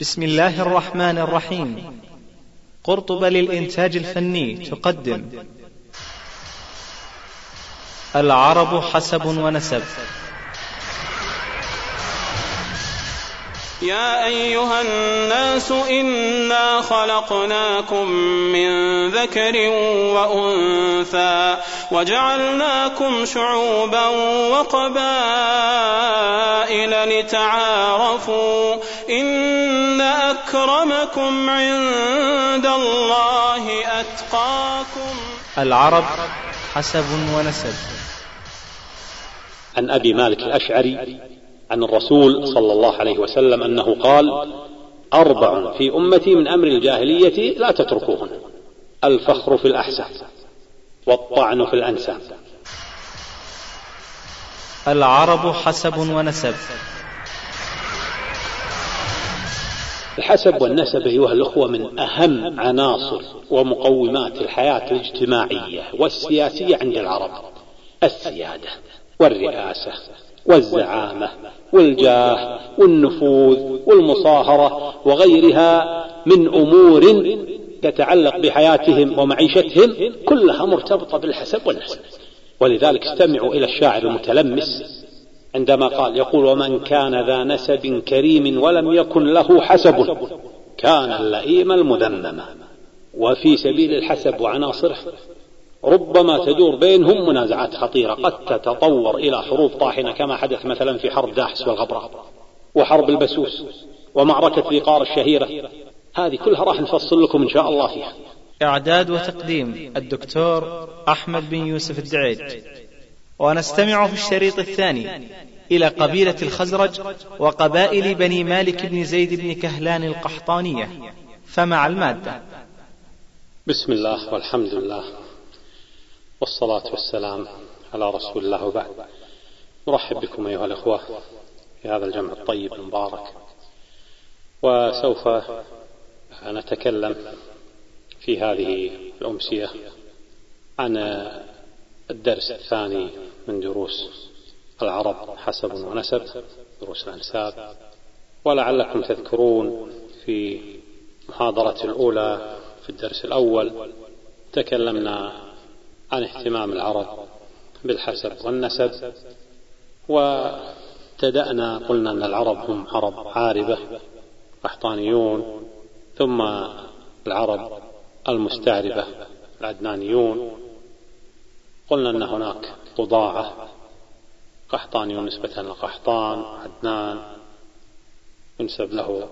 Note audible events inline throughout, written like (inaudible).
بسم الله الرحمن الرحيم. قرطبة للإنتاج الفني تقدم. العرب حسب ونسب. يا أيها الناس إنا خلقناكم من ذكر وأنثى وجعلناكم شعوبا وقبائل لتعارفوا إن أكرمكم عند الله أتقاكم العرب حسب ونسب. عن أبي مالك الأشعري عن الرسول صلى الله عليه وسلم أنه قال أربع في أمتي من أمر الجاهلية لا تتركوهن الفخر في الأحساب والطعن في الأنساب. العرب حسب ونسب. الحسب والنسب أيها الأخوة من أهم عناصر ومقومات الحياة الاجتماعية والسياسية عند العرب السيادة والرئاسة والزعامة والجاه والنفوذ والمصاهرة وغيرها من أمور تتعلق بحياتهم ومعيشتهم كلها مرتبطة بالحسب والنسب. ولذلك استمعوا إلى الشاعر المتلمس عندما قال يقول ومن كان ذا نسب كريم ولم يكن له حسب كان اللئيم المذمم وفي سبيل الحسب وعناصره ربما تدور بينهم منازعات خطيرة قد تتطور إلى حروب طاحنة كما حدث مثلا في حرب داحس والغبراء وحرب البسوس ومعركة ذيقار الشهيرة. هذه كلها راح نفصل لكم إن شاء الله فيها. إعداد وتقديم الدكتور أحمد بن يوسف الدعيج ونستمع في الشريط الثاني. إلى قبيلة الخزرج وقبائل بني مالك بن زيد بن كهلان القحطانية فمع المادة. بسم الله والحمد لله والصلاة والسلام على رسول الله وبعد. نرحب بكم أيها الأخوة في هذا الجمع الطيب المبارك وسوف نتكلم في هذه الأمسية عن الدرس الثاني من دروس العرب حسب ونسب دروس الأنساب ولعلكم تذكرون في محاضرة الأولى في الدرس الأول تكلمنا عن اهتمام العرب بالحسب والنسب وابتدأنا قلنا أن العرب هم عرب عاربة قحطانيون ثم العرب المستعربة العدنانيون. قلنا أن هناك قضاعة قحطانيون نسبة لقحطان عدنان ينسب له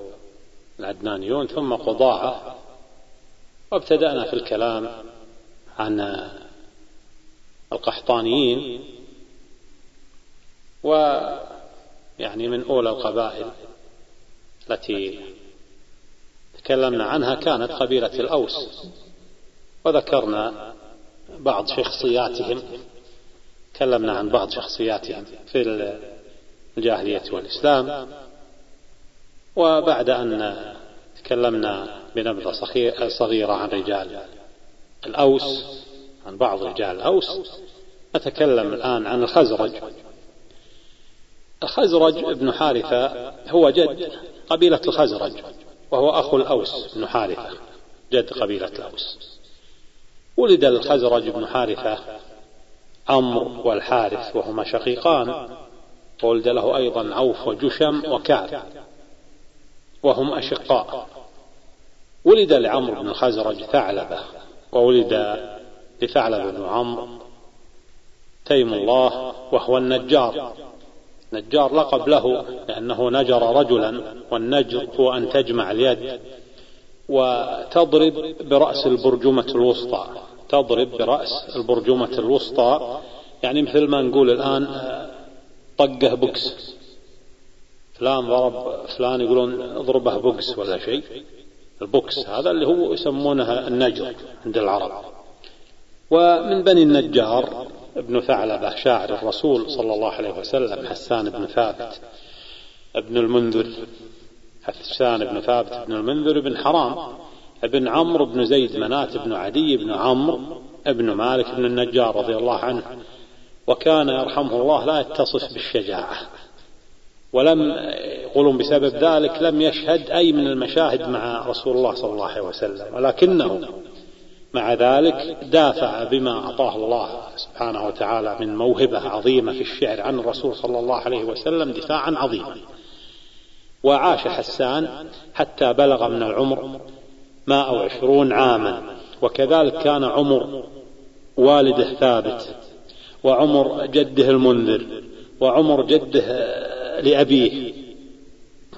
العدنانيون ثم قضاعة وابتدأنا في الكلام عن القحطانيين. ويعني من أولى القبائل التي تكلمنا عنها كانت قبيلة الأوس. وذكرنا بعض شخصياتهم. تكلمنا عن بعض شخصياتهم في الجاهلية والإسلام وبعد أن تكلمنا بنبذة صغيرة عن رجال الأوس عن بعض رجال الأوس نتكلم الآن عن الخزرج. الخزرج ابن حارثة هو جد قبيلة الخزرج وهو أخو الأوس بن حارثة جد قبيلة الأوس. ولد الخزرج بن حارثة عمرو والحارث وهما شقيقان. وولد له أيضا عوف وجشم وكعب. وهم أشقاء. ولد لعمرو بن الخزرج ثعلبة. وولد لثعلبة بن عمرو تيم الله وهو النجار. نجار لقب له لأنه نجر رجلا والنجر هو أن تجمع اليد وتضرب برأس البرجمة الوسطى. تضرب برأس البرجمة الوسطى. يعني مثل ما نقول الآن طقه بوكس. فلان ضرب فلان يقولون اضربه بوكس ولا شيء. البوكس هذا اللي هو يسمونه النجر عند العرب. ومن بني النجار ابن ثعلبة شاعر الرسول صلى الله عليه وسلم حسان بن ثابت ابن المنذر. حسان بن ثابت بن المنذر بن حرام. ابن عمرو بن زيد منات بن عدي بن عمرو ابن مالك بن النجار رضي الله عنه وكان يرحمه الله لا يتصف بالشجاعة ولم يقولون بسبب ذلك لم يشهد أي من المشاهد مع رسول الله صلى الله عليه وسلم ولكنه مع ذلك دافع بما أعطاه الله سبحانه وتعالى من موهبة عظيمة في الشعر عن الرسول صلى الله عليه وسلم دفاعا عظيما وعاش حسان حتى بلغ من العمر ماء وعشرون عاما. وكذلك كان عمر والده ثابت وعمر جده المنذر وعمر جده لأبيه.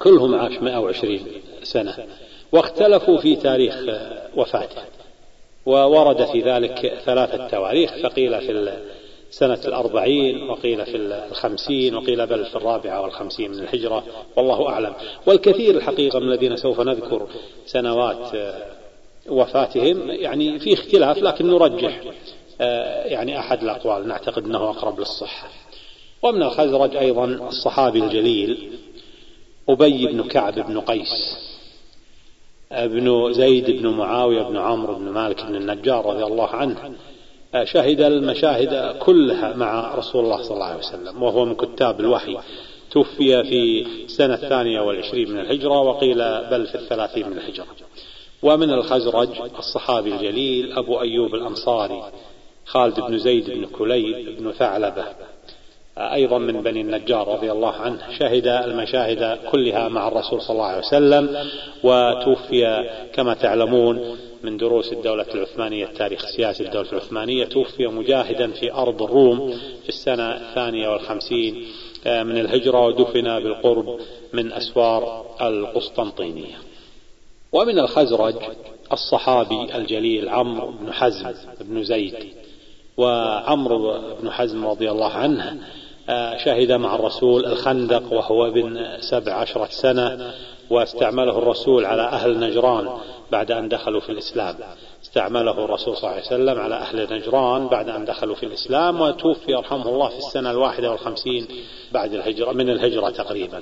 كلهم عاش 120 سنة. واختلفوا في تاريخ وفاته. وورد في ذلك ثلاثة تواريخ فقيل في سنة الأربعين وقيل في الخمسين وقيل بل في الرابعة والخمسين من الهجرة والله أعلم. والكثير الحقيقة من الذين سوف نذكر سنوات وفاتهم يعني في اختلاف لكن نرجح يعني أحد الأقوال نعتقد أنه أقرب للصحة. ومن الخزرج أيضا الصحابي الجليل أبي بن كعب بن قيس ابن زيد بن معاوية بن عمرو بن مالك بن النجار رضي الله عنه. شهد المشاهد كلها مع رسول الله صلى الله عليه وسلم وهو من كتاب الوحي. توفي في سنة الثانية والعشرين من الهجرة وقيل بل في الثلاثين من الهجرة. ومن الخزرج الصحابي الجليل أبو أيوب الأنصاري خالد بن زيد بن كليب بن ثعلبة. أيضا من بني النجار رضي الله عنه شهد المشاهد كلها مع الرسول صلى الله عليه وسلم وتوفي كما تعلمون من دروس الدولة العثمانية التاريخ السياسي الدولة العثمانية توفي مجاهدا في أرض الروم في السنة الثانية والخمسين من الهجرة ودفن بالقرب من أسوار القسطنطينية. ومن الخزرج الصحابي الجليل عمرو بن حزم بن زيد. وعمرو بن حزم رضي الله عنه آه، شهد مع الرسول الخندق وهو ابن سبع عشرة سنة. واستعمله الرسول على أهل نجران بعد أن دخلوا في الإسلام. استعمله الرسول صلى الله عليه وسلم على أهل نجران بعد أن دخلوا في الإسلام وتوفي رحمه الله في السنة الواحدة والخمسين بعد الهجرة من الهجرة تقريبا.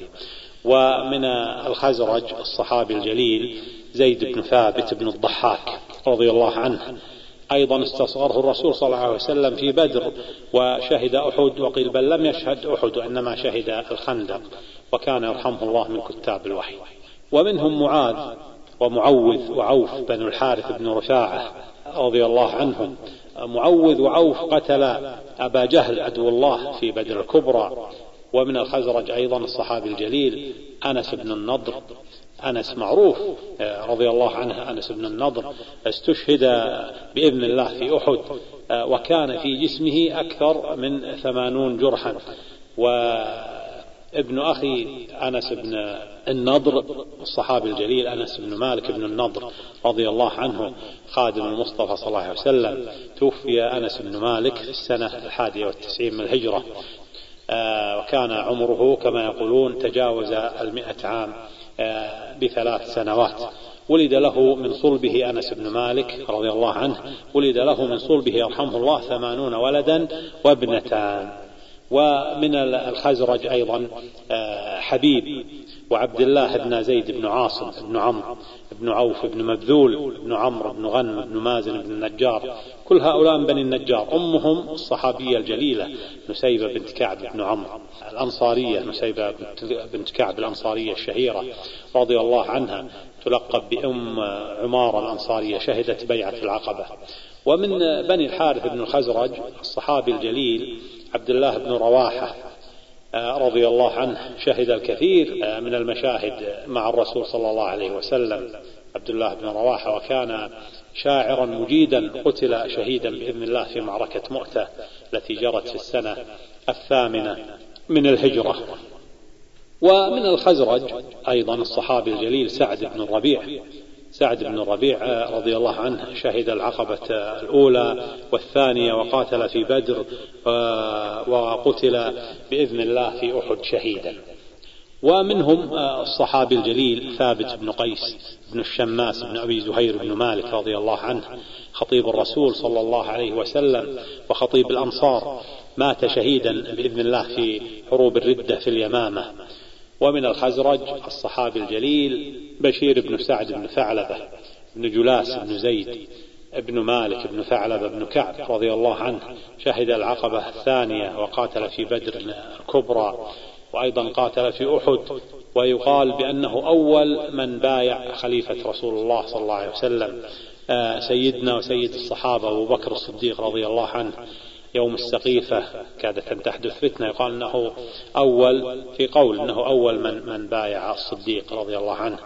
ومن الخزرج الصحابي الجليل زيد بن ثابت بن الضحاك رضي الله عنه. أيضا استصغره الرسول صلى الله عليه وسلم في بدر وشهد أحد وقيل بل لم يشهد أحد وإنما شهد الخندق. وكان يرحمه الله من كتاب الوحي. ومنهم معاذ ومعوذ وعوف بن الحارث بن رفاعة رضي الله عنهم. معوذ وعوف قتل أبا جهل عدو الله في بدر الكبرى. ومن الخزرج أيضا الصحابي الجليل أنس بن النضر. أنس معروف آه، رضي الله عنه أنس بن النضر. استشهد بإذن الله في أحد آه، وكان في جسمه أكثر من ثمانون جرحا. وابن أخي أنس بن النضر الصحابي الجليل أنس بن مالك بن النضر رضي الله عنه خادم المصطفى صلى الله عليه وسلم توفي أنس بن مالك في السنة الحادية والتسعين من الهجرة. آه، وكان عمره كما يقولون تجاوز المئة عام آه، بثلاث سنوات. ولد له من صلبه أنس بن مالك رضي الله عنه ولد له من صلبه يرحمه الله ثمانون ولدا وابنتان. ومن الخزرج أيضا آه، حبيب وعبد الله بن زيد بن عاصم بن عمرو بن عوف بن مبذول بن عمرو بن غنم بن مازن بن النجار. كل هؤلاء من بني النجار. أمهم الصحابية الجليلة نسيبة بنت كعب بن عمرو. الأنصارية نسيبة بنت كعب الأنصارية الشهيرة رضي الله عنها. تلقب بأم عمارة الأنصارية شهدت بيعة العقبة. ومن بني الحارث بن الخزرج الصحابي الجليل عبد الله بن رواحة رضي الله عنه شهد الكثير من المشاهد مع الرسول صلى الله عليه وسلم. عبد الله بن رواحة وكان شاعرا مجيدا قتل شهيدا بإذن الله في معركة مؤتة التي جرت في السنة الثامنة من الهجرة. ومن الخزرج أيضا الصحابي الجليل سعد بن الربيع. سعد بن الربيع رضي الله عنه شهد العقبة الأولى والثانية وقاتل في بدر وقتل بإذن الله في أحد شهيدا. ومنهم الصحابي الجليل ثابت بن قيس بن الشماس بن أبي زهير بن مالك رضي الله عنه خطيب الرسول صلى الله عليه وسلم وخطيب الأنصار مات شهيدا بإذن الله في حروب الردة في اليمامة. ومن الخزرج الصحابي الجليل بشير بن سعد بن ثعلبة بن جلاس بن زيد ابن مالك بن ثعلبة بن كعب رضي الله عنه شهد العقبة الثانية وقاتل في بدر الكبرى وأيضا قاتل في أحد ويقال بأنه أول من بايع خليفة رسول الله صلى الله عليه وسلم آه، سيدنا وسيد الصحابة أبو بكر الصديق رضي الله عنه. يوم السقيفة. كادت أن تحدث فتنة. يقال أنه أول في قول أنه أول من, من بايع الصديق رضي الله عنه.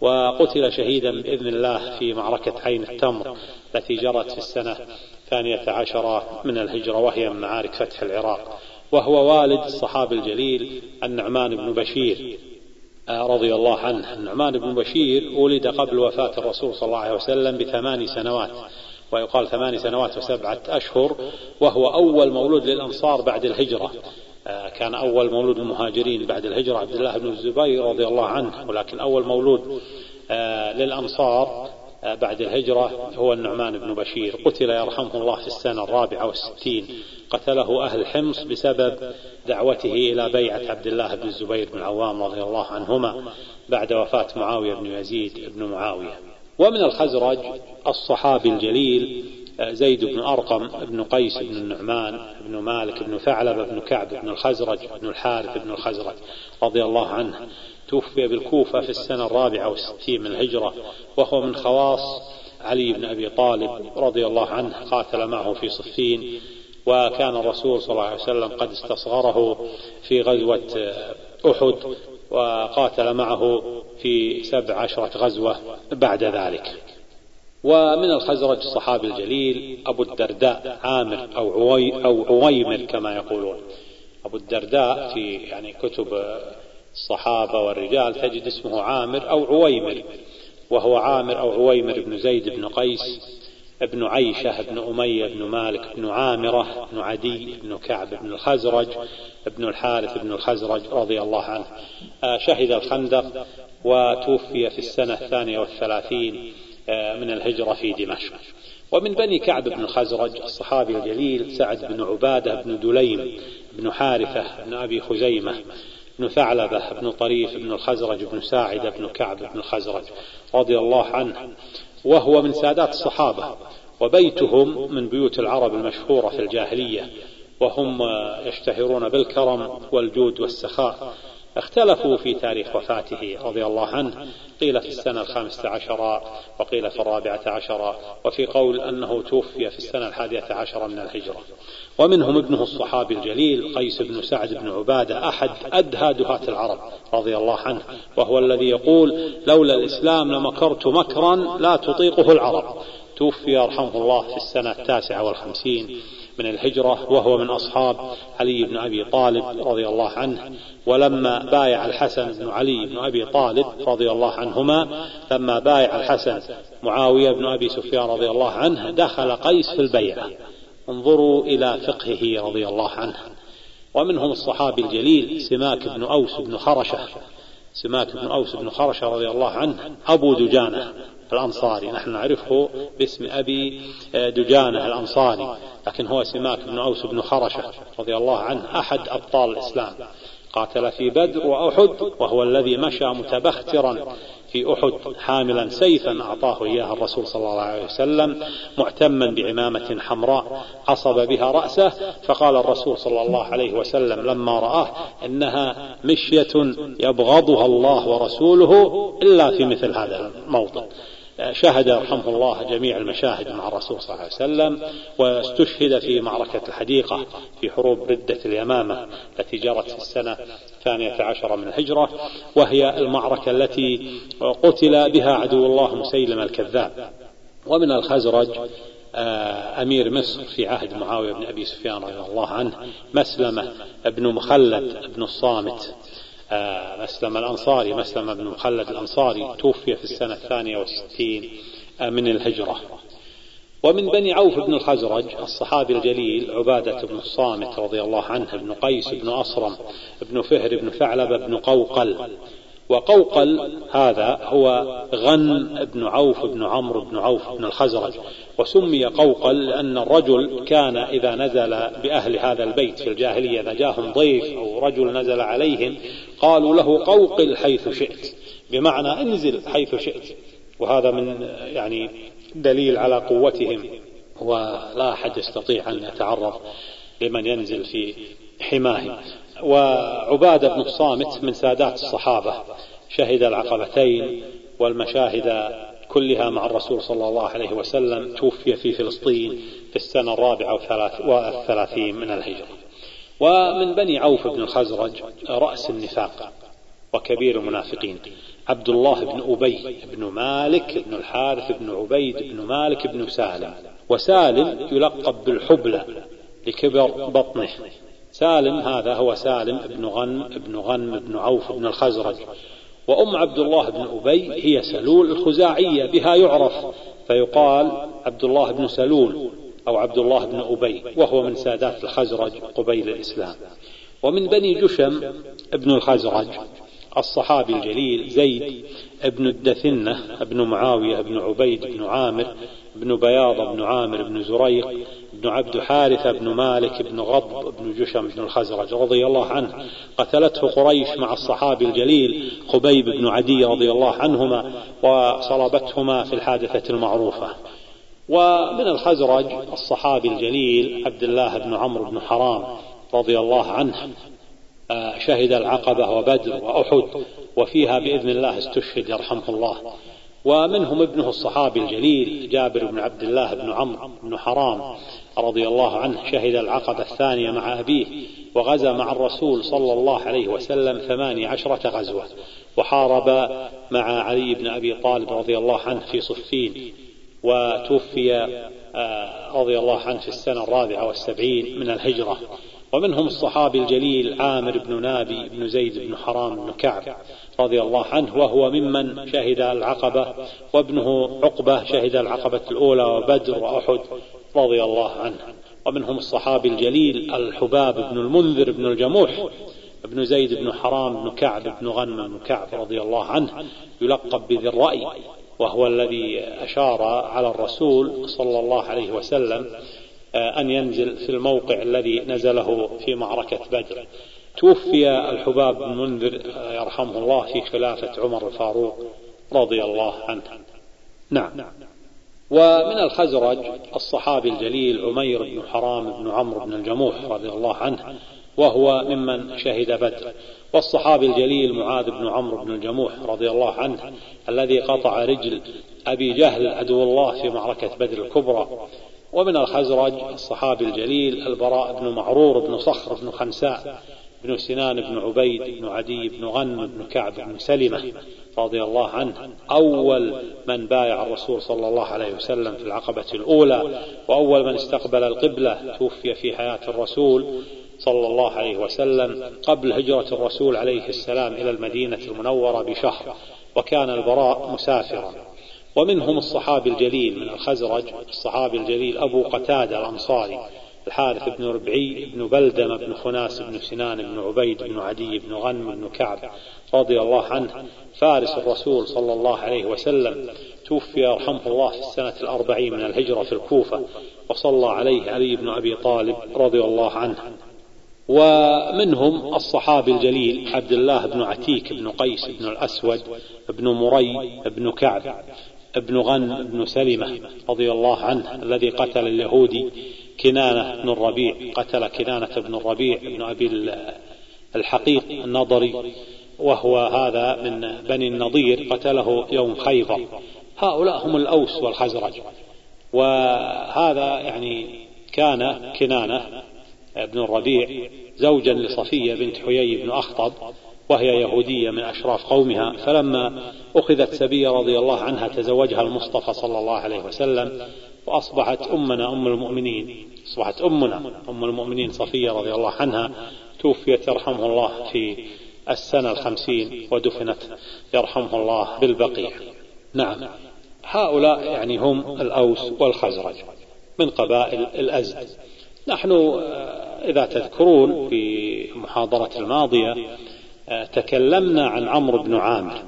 وقتل شهيدا بإذن الله في معركة عين التمر التي جرت في السنة الثانية عشرة من الهجرة وهي من معارك فتح العراق. وهو والد الصحابي الجليل النعمان بن بشير آه، رضي الله عنه. النعمان بن بشير ولد قبل وفاة الرسول صلى الله عليه وسلم بثمان سنوات. ويقال ثمان سنوات وسبعة أشهر وهو أول مولود للأنصار بعد الهجرة. آه، كان أول مولود المهاجرين بعد الهجرة عبد الله بن الزبير رضي الله عنه ولكن أول مولود آه، للأنصار آه، بعد الهجرة هو النعمان بن بشير. قتل يرحمه الله في السنة الرابعة والستين. قتله أهل حمص بسبب دعوته إلى بيعة عبد الله بن الزبير بن العوام رضي الله عنهما بعد وفاة معاوية بن يزيد بن معاوية. ومن الخزرج الصحابي الجليل آه، زيد بن أرقم بن قيس بن النعمان بن مالك بن ثعلبة بن كعب بن الخزرج بن الحارث بن الخزرج رضي الله عنه. توفي بالكوفة في السنة الرابعة والستين من الهجرة وهو من خواص علي بن أبي طالب رضي الله عنه قاتل معه في صفين وكان الرسول صلى الله عليه وسلم قد استصغره في غزوة أحد. وقاتل معه في سبع عشرة غزوة بعد ذلك. ومن الخزرج الصحابي الجليل أبو الدرداء عامر أو عوي أو عويمر كما يقولون. أبو الدرداء في يعني كتب الصحابة والرجال تجد اسمه عامر أو عويمر وهو عامر أو عويمر بن زيد بن قيس ابن عيشة بن أمية بن مالك بن عامرة بن عدي بن كعب بن الخزرج بن الحارث بن الخزرج رضي الله عنه. آه، شهد الخندق وتوفي في السنة الثانية والثلاثين آه، من الهجرة في دمشق. ومن بني كعب بن الخزرج الصحابي الجليل سعد بن عبادة بن دليم بن حارثة بن أبي خزيمة بن ثعلبة بن طريف بن الخزرج بن ساعدة بن كعب بن الخزرج رضي الله عنه. وهو من سادات الصحابة وبيتهم من بيوت العرب المشهورة في الجاهلية وهم يشتهرون بالكرم والجود والسخاء. اختلفوا في تاريخ وفاته رضي الله عنه. قيل في السنة الخامسة عشر وقيل في الرابعة عشر وفي قول أنه توفي في السنة الحادية عشر من الهجرة. ومنهم ابنه الصحابي الجليل قيس بن سعد بن عبادة أحد أدهى دهاة العرب رضي الله عنه وهو الذي يقول لولا الإسلام لمكرت مكرا لا تطيقه العرب. توفي رحمه الله في السنة التاسعة والخمسين. من الهجرة وهو من أصحاب علي بن أبي طالب رضي الله عنه. ولما بايع الحسن بن علي بن أبي طالب رضي الله عنهما لما بايع الحسن معاوية بن أبي سفيان رضي الله عنه دخل قيس في البيعة انظروا إلى فقهه رضي الله عنه. ومنهم الصحابي الجليل سماك بن أوس بن خرشة. سماك بن أوس بن خرشة رضي الله عنه أبو دجانة. الأنصاري. نحن نعرفه باسم أبي دجانة الأنصاري لكن هو سماك بن أوس بن خرشة رضي الله عنه أحد أبطال الإسلام. قاتل في بدر وأحد وهو الذي مشى متبخترا في أحد حاملا سيفا أعطاه إياها الرسول صلى الله عليه وسلم معتما بعمامة حمراء. عصب بها رأسه فقال الرسول صلى الله عليه وسلم لما رآه إنها مشية يبغضها الله ورسوله إلا في مثل هذا الموطن. شهد رحمه الله جميع المشاهد مع الرسول صلى الله عليه وسلم واستشهد في معركة الحديقة في حروب ردة اليمامة التي جرت في السنة الثانية عشر من الهجرة وهي المعركة التي قتل بها عدو الله مسيلم الكذاب. ومن الخزرج آه، أمير مصر في عهد معاوية بن أبي سفيان رضي الله عنه مسلمة بن مخلد بن الصامت. مسلم الأنصاري مسلم بن مخلد الأنصاري توفي في السنة الثانية والستين آه، من الهجرة. ومن بني عوف بن الخزرج الصحابي الجليل عبادة بن الصامت رضي الله عنه بن قيس بن أصرم بن فهر بن ثعلبة بن قوقل. وقوقل هذا هو غن بن عوف بن عمرو بن عوف بن الخزرج. وسمي قوقل لأن الرجل كان إذا نزل بأهل هذا البيت في الجاهلية إذا جاءهم ضيف أو رجل نزل عليهم قالوا له قوقل حيث شئت. بمعنى انزل حيث شئت. وهذا من يعني دليل على قوتهم. ولا أحد يستطيع أن يتعرض لمن ينزل في حماه. وعبادة بن الصامت من سادات الصحابة. شهد العقبتين والمشاهد كلها مع الرسول صلى الله عليه وسلم توفي في فلسطين في السنة الرابعة والثلاثين من الهجرة. ومن بني عوف بن الخزرج رأس النفاق وكبير المنافقين عبد الله بن أبي بن مالك بن الحارث بن عبيد بن مالك بن سالم وسالم يلقب بالحبلى لكبر بطنه. سالم هذا هو سالم بن غنم بن غنم بن عوف بن الخزرج. وأم عبد الله بن أبي هي سلول الخزاعية بها يعرف فيقال عبد الله بن سلول. أو عبد الله بن أبي وهو من سادات الخزرج قبيل الإسلام. ومن بني جشم ابن الخزرج الصحابي الجليل زيد بن الدثنة بن معاوية بن عبيد بن عامر بن بياض بن عامر بن زريق بن عبد حارثة بن مالك بن غضب بن جشم بن الخزرج رضي الله عنه. قتلته قريش مع الصحابي الجليل خبيب بن عدي رضي الله عنهما وصلبتهما في الحادثة المعروفة. ومن الخزرج الصحابي الجليل عبد الله بن عمرو بن حرام رضي الله عنه. آه، شهد العقبة وبدر وأحد وفيها بإذن الله استشهد يرحمه الله. ومنهم ابنه الصحابي الجليل جابر بن عبد الله بن عمرو بن حرام رضي الله عنه. شهد العقبة الثانية مع أبيه وغزا مع الرسول صلى الله عليه وسلم ثماني عشرة غزوة. وحارب مع علي بن أبي طالب رضي الله عنه في صفين. وتوفي آه، رضي الله عنه في السنة الرابعة والسبعين من الهجرة. ومنهم الصحابي الجليل عامر بن نابي بن زيد بن حرام بن كعب رضي الله عنه وهو ممن شهد العقبة وابنه عقبة شهد العقبة الأولى وبدر وأحد رضي الله عنه. ومنهم الصحابي الجليل الحباب بن المنذر بن الجموح بن زيد بن حرام بن كعب بن غنم بن كعب رضي الله عنه يلقب بذي الرأي. وهو الذي أشار على الرسول صلى الله عليه وسلم آه، أن ينزل في الموقع الذي نزله في معركة بدر. توفي الحباب بن منذر آه، يرحمه الله في خلافة عمر الفاروق رضي الله عنه. نعم. ومن الخزرج الصحابي الجليل عمير بن حرام بن عمرو بن الجموح رضي الله عنه وهو ممن شهد بدر. والصحابي الجليل معاذ بن عمرو بن الجموح رضي الله عنه الذي قطع رجل أبي جهل عدو الله في معركة بدر الكبرى. ومن الخزرج الصحابي الجليل البراء بن معرور بن صخر بن خنساء بن سنان بن عبيد بن عدي بن غنم بن كعب بن سلمة رضي الله عنه. أول من بايع الرسول صلى الله عليه وسلم في العقبة الأولى وأول من استقبل القبلة توفي في حياة الرسول. صلى الله عليه وسلم قبل هجرة الرسول عليه السلام إلى المدينة المنورة بشهر وكان البراء مسافرا. ومنهم الصحابي الجليل من الخزرج الصحابي الجليل أبو قتادة الأنصاري الحارث بن ربعي بن بلدم بن خناس بن سنان بن عبيد بن عدي بن غنم بن كعب رضي الله عنه. فارس الرسول صلى الله عليه وسلم توفي رحمه الله في السنة الأربعين من الهجرة في الكوفة وصلى عليه علي بن أبي طالب رضي الله عنه. ومنهم الصحابي الجليل عبد الله بن عتيك بن قيس بن الأسود بن مري بن كعب بن غن بن سلمة رضي الله عنه الذي قتل اليهودي كنانة بن الربيع قتل كنانة بن الربيع بن أبي الحقيق النضري وهو هذا من بني النضير قتله يوم خيبر. هؤلاء هم الأوس والخزرج. وهذا يعني كان كنانة بن الربيع زوجا لصفية بنت حيي بن أخطب وهي يهودية من أشراف قومها فلما أخذت سبية رضي الله عنها تزوجها المصطفى صلى الله عليه وسلم وأصبحت أمنا أم المؤمنين. أصبحت أمنا أم المؤمنين صفية رضي الله عنها توفيت يرحمه الله في السنة الخمسين ودفنت يرحمه الله بالبقيع. نعم. هؤلاء يعني هم الأوس والخزرج من قبائل الأزد. نحن إذا تذكرون في المحاضرة الماضية تكلمنا عن عمرو بن عامر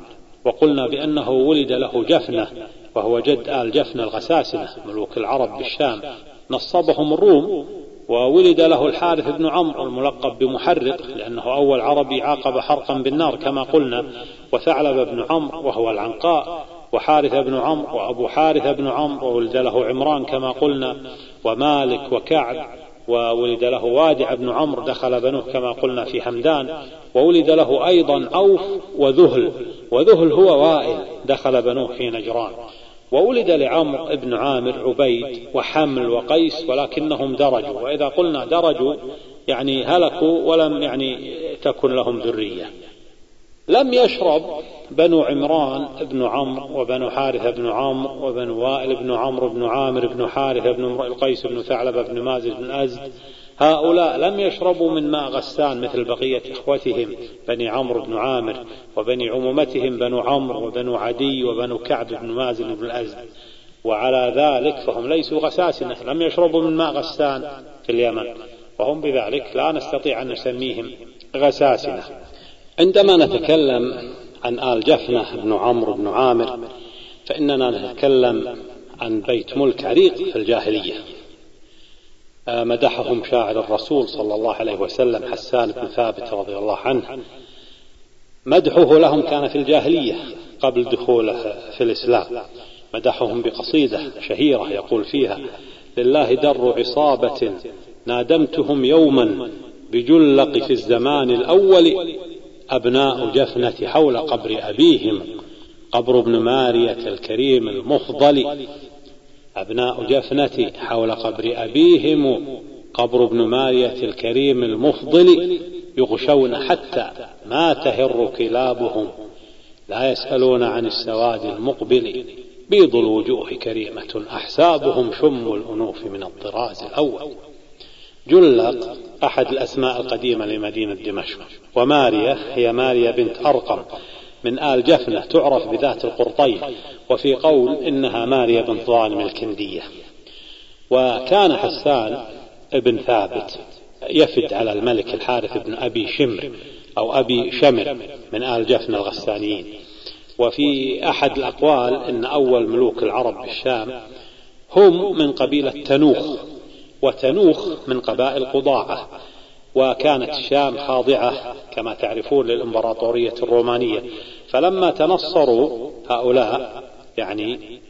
وقلنا بأنه ولد له جفنة وهو جد آل جفنة الغساسنة ملوك العرب بالشام نصبهم الروم وولد له الحارث بن عمرو الملقب بمحرق لأنه أول عربي عاقب حرقا بالنار كما قلنا وثعلب بن عمرو وهو العنقاء وحارث بن عمرو وأبو حارث بن عمرو وولد له عمران كما قلنا ومالك وكعب وولد له وادع بن عمرو دخل بنوه كما قلنا في حمدان. وولد له أيضا عوف وذهل وذهل هو وائل دخل بنوه في نجران وولد لعمرو بن عامر عبيد وحمل وقيس ولكنهم درجوا. وإذا قلنا درجوا يعني هلكوا ولم يعني تكن لهم ذرية. لم يشرب بنو عمران بن عمرو وبنو حارثة بن عمرو وبنو وائل بن عمرو بن عامر بن حارثة بن امرئ القيس بن ثعلبة بن مازج بن أزد. هؤلاء لم يشربوا من ماء غسان مثل بقية إخوتهم بني عمرو بن عامر وبني عمومتهم بنو عمرو وبنو عدي وبنو كعب بن مازن بن الأزد. وعلى ذلك فهم ليسوا غساسنة لم يشربوا من ماء غسان في اليمن. وهم بذلك لا نستطيع أن نسميهم غساسنة عندما نتكلم عن آل جفنة بن عمرو بن عامر فإننا نتكلم عن بيت ملك عريق في الجاهلية. آه، مدحهم شاعر الرسول صلى الله عليه وسلم حسان بن ثابت رضي الله عنه. مدحه لهم كان في الجاهلية قبل دخوله في الإسلام. مدحهم بقصيدة شهيرة يقول فيها لله در عصابة نادمتهم يوما بجلق في الزمان الأول أبناء جفنة حول قبر أبيهم قبر ابن مارية الكريم المفضل. أبناء جفنة حول قبر أبيهم قبر ابن مارية الكريم المفضل. يغشون حتى ما تهر كلابهم لا يسألون عن السواد المقبل. بيض الوجوه كريمة أحسابهم شم الأنوف من الطراز الأول. جلق أحد الأسماء القديمة لمدينة دمشق. وماريا هي ماريا بنت أرقم. من آل جفنة تعرف بذات القرطين وفي قول إنها ماريا بنت ظالم الكندية. وكان حسان ابن ثابت يفد على الملك الحارث بن أبي شمر أو أبي شمر من آل جفنة الغسانيين. وفي أحد الأقوال إن أول ملوك العرب بالشام هم من قبيلة تنوخ. وتنوخ من قبائل قضاعة وكانت الشام خاضعة كما تعرفون للإمبراطورية الرومانية. فلما تنصروا هؤلاء يعني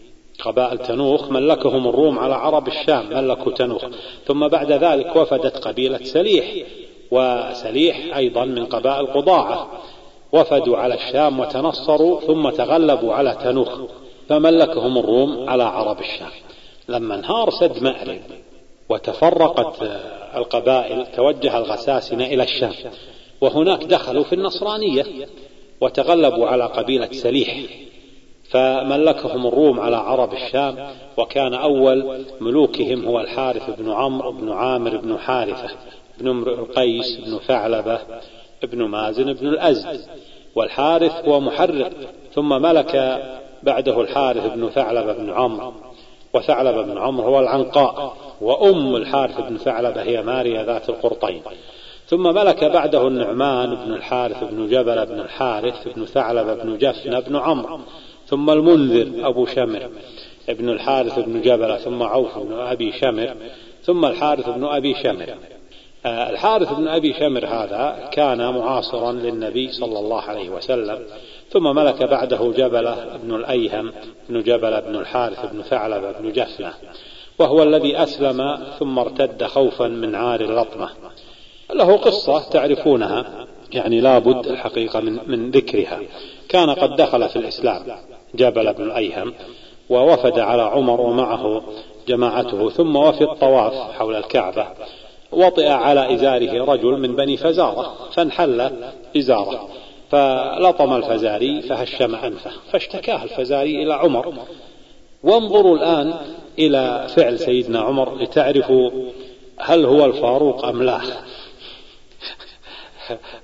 قبائل تنوخ ملكهم الروم على عرب الشام ملكوا تنوخ. ثم بعد ذلك وفدت قبيلة سليح وسليح أيضا من قبائل قضاعة. وفدوا على الشام وتنصروا ثم تغلبوا على تنوخ فملكهم الروم على عرب الشام. لما انهار سد مأرب وتفرقت القبائل توجه الغساسنة إلى الشام. وهناك دخلوا في النصرانية وتغلبوا على قبيلة سليح فملكهم الروم على عرب الشام وكان أول ملوكهم هو الحارث بن عمرو بن عامر بن حارثة بن امرئ القيس بن ثعلبة بن مازن بن الأزد. والحارث هو محرق ثم ملك بعده الحارث بن ثعلبة بن عمرو. وثعلبة بن عمرو هو العنقاء وأم الحارث بن ثعلبة هي ماريا ذات القرطين. ثم ملك بعده النعمان بن الحارث بن جبل بن الحارث بن ثعلبة بن جفن بن عمرو. ثم المنذر أبو شمر ابن الحارث بن جبل ثم عوف بن أبي شمر ثم الحارث بن أبي شمر. آه، الحارث بن أبي شمر هذا كان معاصرا للنبي صلى الله عليه وسلم. ثم ملك بعده جبلة بن الأيهم بن جبل بن الحارث بن ثعلبة بن جفنة وهو الذي أسلم ثم ارتد خوفا من عار اللطمة. له قصة تعرفونها يعني لابد الحقيقة من, من ذكرها. كان قد دخل في الإسلام جبل بن الأيهم ووفد على عمر ومعه جماعته ثم وفي الطواف حول الكعبة. وطئ على إزاره رجل من بني فزارة فانحل إزاره. فلطم الفزاري فهشم أنفه فاشتكاه الفزاري إلى عمر. وانظروا الآن إلى فعل سيدنا عمر لتعرفوا هل هو الفاروق أم لا.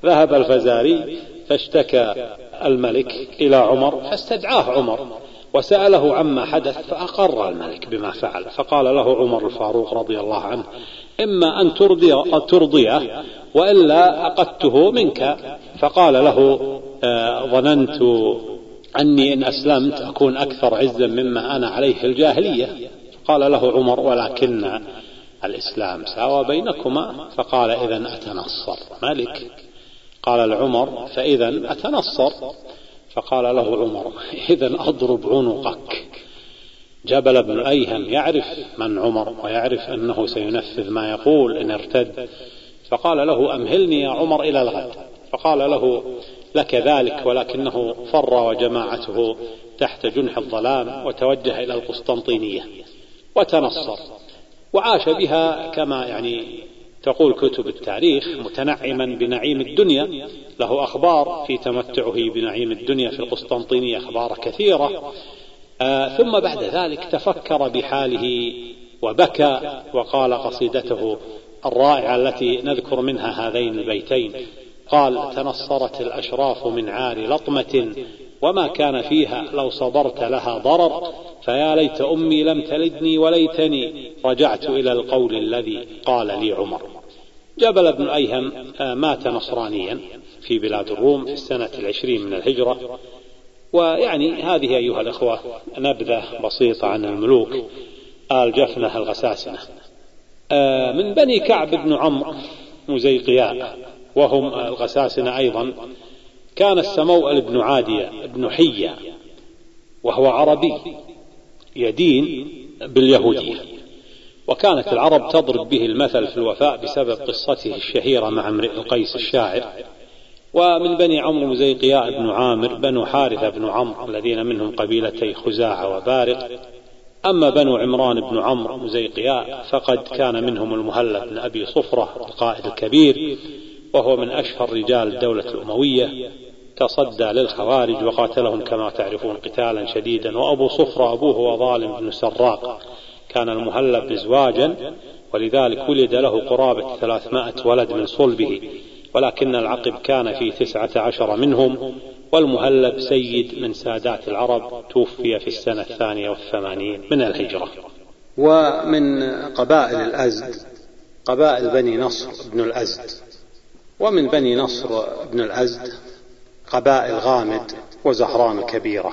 ذهب الفزاري فاشتكى الملك إلى عمر فاستدعاه عمر. وسأله عما حدث فأقر الملك بما فعل فقال له عمر الفاروق رضي الله عنه إما أن ترضي ترضيه وإلا أقدته منك. فقال له آه، ظننت أني إن أسلمت أكون أكثر عزا مما أنا عليه الجاهلية. قال له عمر ولكن الإسلام ساوى بينكما. فقال إذا أتنصر ملك. قال لعمر فإذا أتنصر. فقال له عمر إذا أضرب عنقك. جبل بن أيهم يعرف من عمر ويعرف أنه سينفذ ما يقول إن ارتد. فقال له أمهلني يا عمر إلى الغد. فقال له لك ذلك ولكنه فر وجماعته تحت جنح الظلام وتوجه إلى القسطنطينية. وتنصر وعاش بها كما يعني تقول كتب التاريخ متنعما بنعيم الدنيا له أخبار في تمتعه بنعيم الدنيا في القسطنطينية أخبار كثيرة. آه ثم بعد ذلك تفكر بحاله وبكى وقال قصيدته الرائعة التي نذكر منها هذين البيتين. قال تنصرت الأشراف من عار لطمة وما كان فيها لو صبرت لها ضرر. فيا ليت أمي لم تلدني وليتني رجعت إلى القول الذي قال لي عمر. جبل بن أيهم آه، مات نصرانيا في بلاد الروم في السنة العشرين من الهجرة. ويعني هذه أيها الأخوة نبذة بسيطة عن الملوك آل جفنة الغساسنة. آه، من بني كعب بن عمرو مزيقياء وهم الغساسنة أيضا كان السموأل بن عادية بن حية وهو عربي يدين باليهودية. وكانت العرب تضرب به المثل في الوفاء بسبب قصته الشهيرة مع امرئ القيس الشاعر. ومن بني عمرو مزيقياء بن عامر بنو حارثة بن عمرو الذين منهم قبيلتي خزاعة وبارق. أما بنو عمران بن عمرو مزيقياء فقد كان منهم المهلب بن أبي صفرة القائد الكبير وهو من أشهر رجال الدولة الأموية. تصدى للخوارج وقاتلهم كما تعرفون قتالا شديدا. وأبو صفرة أبوه هو ظالم بن سراق. كان المهلب مزواجا ولذلك ولد له قرابة ثلاثمائة ولد من صلبه ولكن العقب كان في تسعة عشر منهم والمهلب سيد من سادات العرب توفي في السنة الثانية والثمانين من الهجرة. ومن قبائل الأزد قبائل بني نصر بن الأزد. ومن بني نصر بن الأزد قبائل غامد وزهران الكبيرة